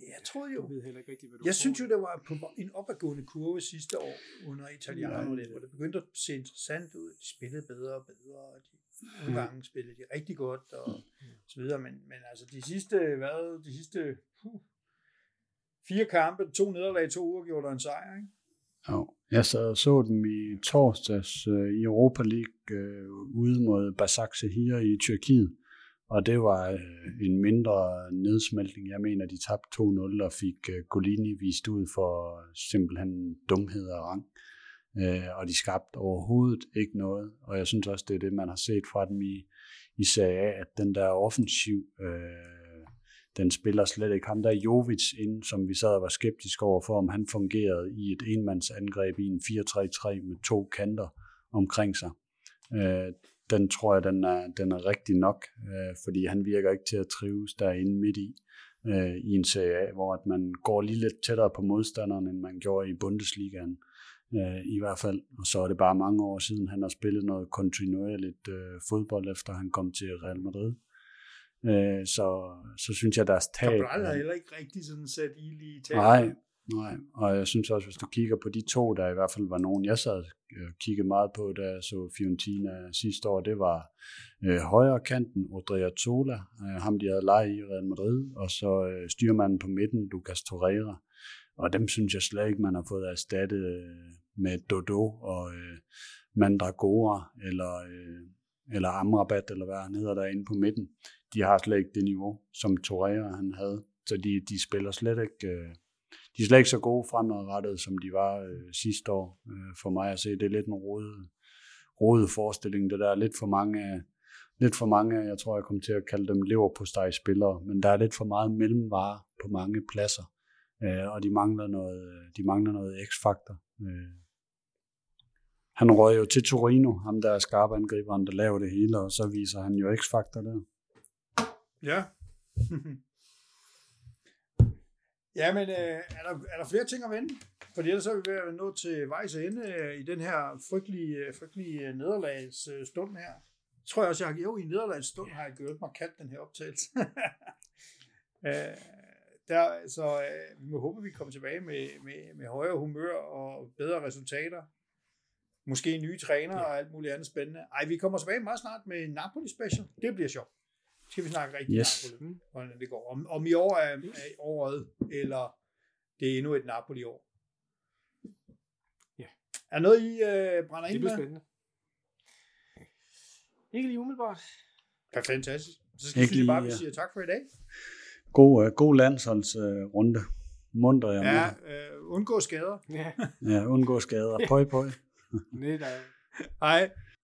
jeg troede jo, Jeg ved heller ikke rigtigt, hvad du Jeg synes jo, det var på en opadgående kurve sidste år under Italiano, Ja. hvor det begyndte at se interessant ud. De spillede bedre og bedre, og de, Mm. nogle gange spillede de rigtig godt, og så videre. Men, men altså de sidste, hvad, de sidste puh, fire kampe, to nederlag, to uger gjorde der en sejr, ikke? Jo. Jeg sad og så dem i torsdags øh, i Europa League øh, ude mod Basak Sehir i Tyrkiet. Og det var øh, en mindre nedsmeltning. Jeg mener, de tabte 2-0 og fik øh, Golini vist ud for øh, simpelthen dumhed og rang. Øh, og de skabte overhovedet ikke noget. Og jeg synes også, det er det, man har set fra dem i, i Serie A, at den der offensiv, øh, den spiller slet ikke. Ham der Jovic ind, som vi sad og var skeptiske over for, om han fungerede i et enmandsangreb i en 4-3-3 med to kanter omkring sig. Øh, den tror jeg, den er, den er rigtig nok, øh, fordi han virker ikke til at trives derinde midt i, øh, i en Serie A, hvor at man går lige lidt tættere på modstanderen, end man gjorde i Bundesligaen øh, i hvert fald. Og så er det bare mange år siden, han har spillet noget kontinuerligt øh, fodbold, efter han kom til Real Madrid. Øh, så, så synes jeg, deres tab... Cabral har heller ikke rigtig sådan sat i lige til. Nej, nej. Og jeg synes også, hvis du kigger på de to, der i hvert fald var nogen, jeg sad og kiggede meget på, da jeg så Fiorentina sidste år, det var øh, højre kanten, Odriozola, øh, ham de havde lejet i Real Madrid, og så øh, styrmanden på midten, Lucas Torreira. Og dem synes jeg slet ikke, man har fået erstattet øh, med Dodo og øh, Mandragora, eller, øh, eller Amrabat, eller hvad han hedder derinde på midten. De har slet ikke det niveau, som Torreira han havde. Så de, de spiller slet ikke... Øh, de er slet ikke så gode fremadrettet, som de var øh, sidste år. Øh, for mig at se, det er lidt en rodet, rodet forestilling. Det der er lidt for mange, lidt for mange, jeg tror, jeg kommer til at kalde dem lever på spillere, men der er lidt for meget mellemvare på mange pladser, øh, og de mangler noget, de mangler noget x-faktor. Øh. Han røg jo til Torino, ham der er skarpangriberen, der laver det hele, og så viser han jo x-faktor der. Ja. ja, men øh, er, der, er der flere ting at vende? Fordi ellers er vi ved at nå til vejs ende øh, i den her frygtelige, øh, frygtelige øh, nederlags øh, stund her. Tror jeg også, jeg har, jo, i nederlags stund har jeg gjort mig kaldt den her optagelse. øh, der, så øh, vi må håbe, at vi kommer tilbage med, med, med højere humør og bedre resultater. Måske nye træner og alt muligt andet spændende. Ej, vi kommer tilbage meget snart med Napoli Special. Det bliver sjovt. Skal vi snakke rigtig Yes. Napoli, hvordan det går. Om, om i år er, er året, eller det er endnu et Napoli-år. Ja. Er noget, I øh, brænder Det ind bliver med? spændende. Ikke lige umiddelbart. Fantastisk. Så skal Ikke vi sige bare, lige, vi ja. siger tak for i dag. God, øh, god landsholdsrunde. Øh, Munter jeg Ja, med. øh, undgå skader. Ja, Ja, undgå skader. Pøj, pøj. nej, er Hej.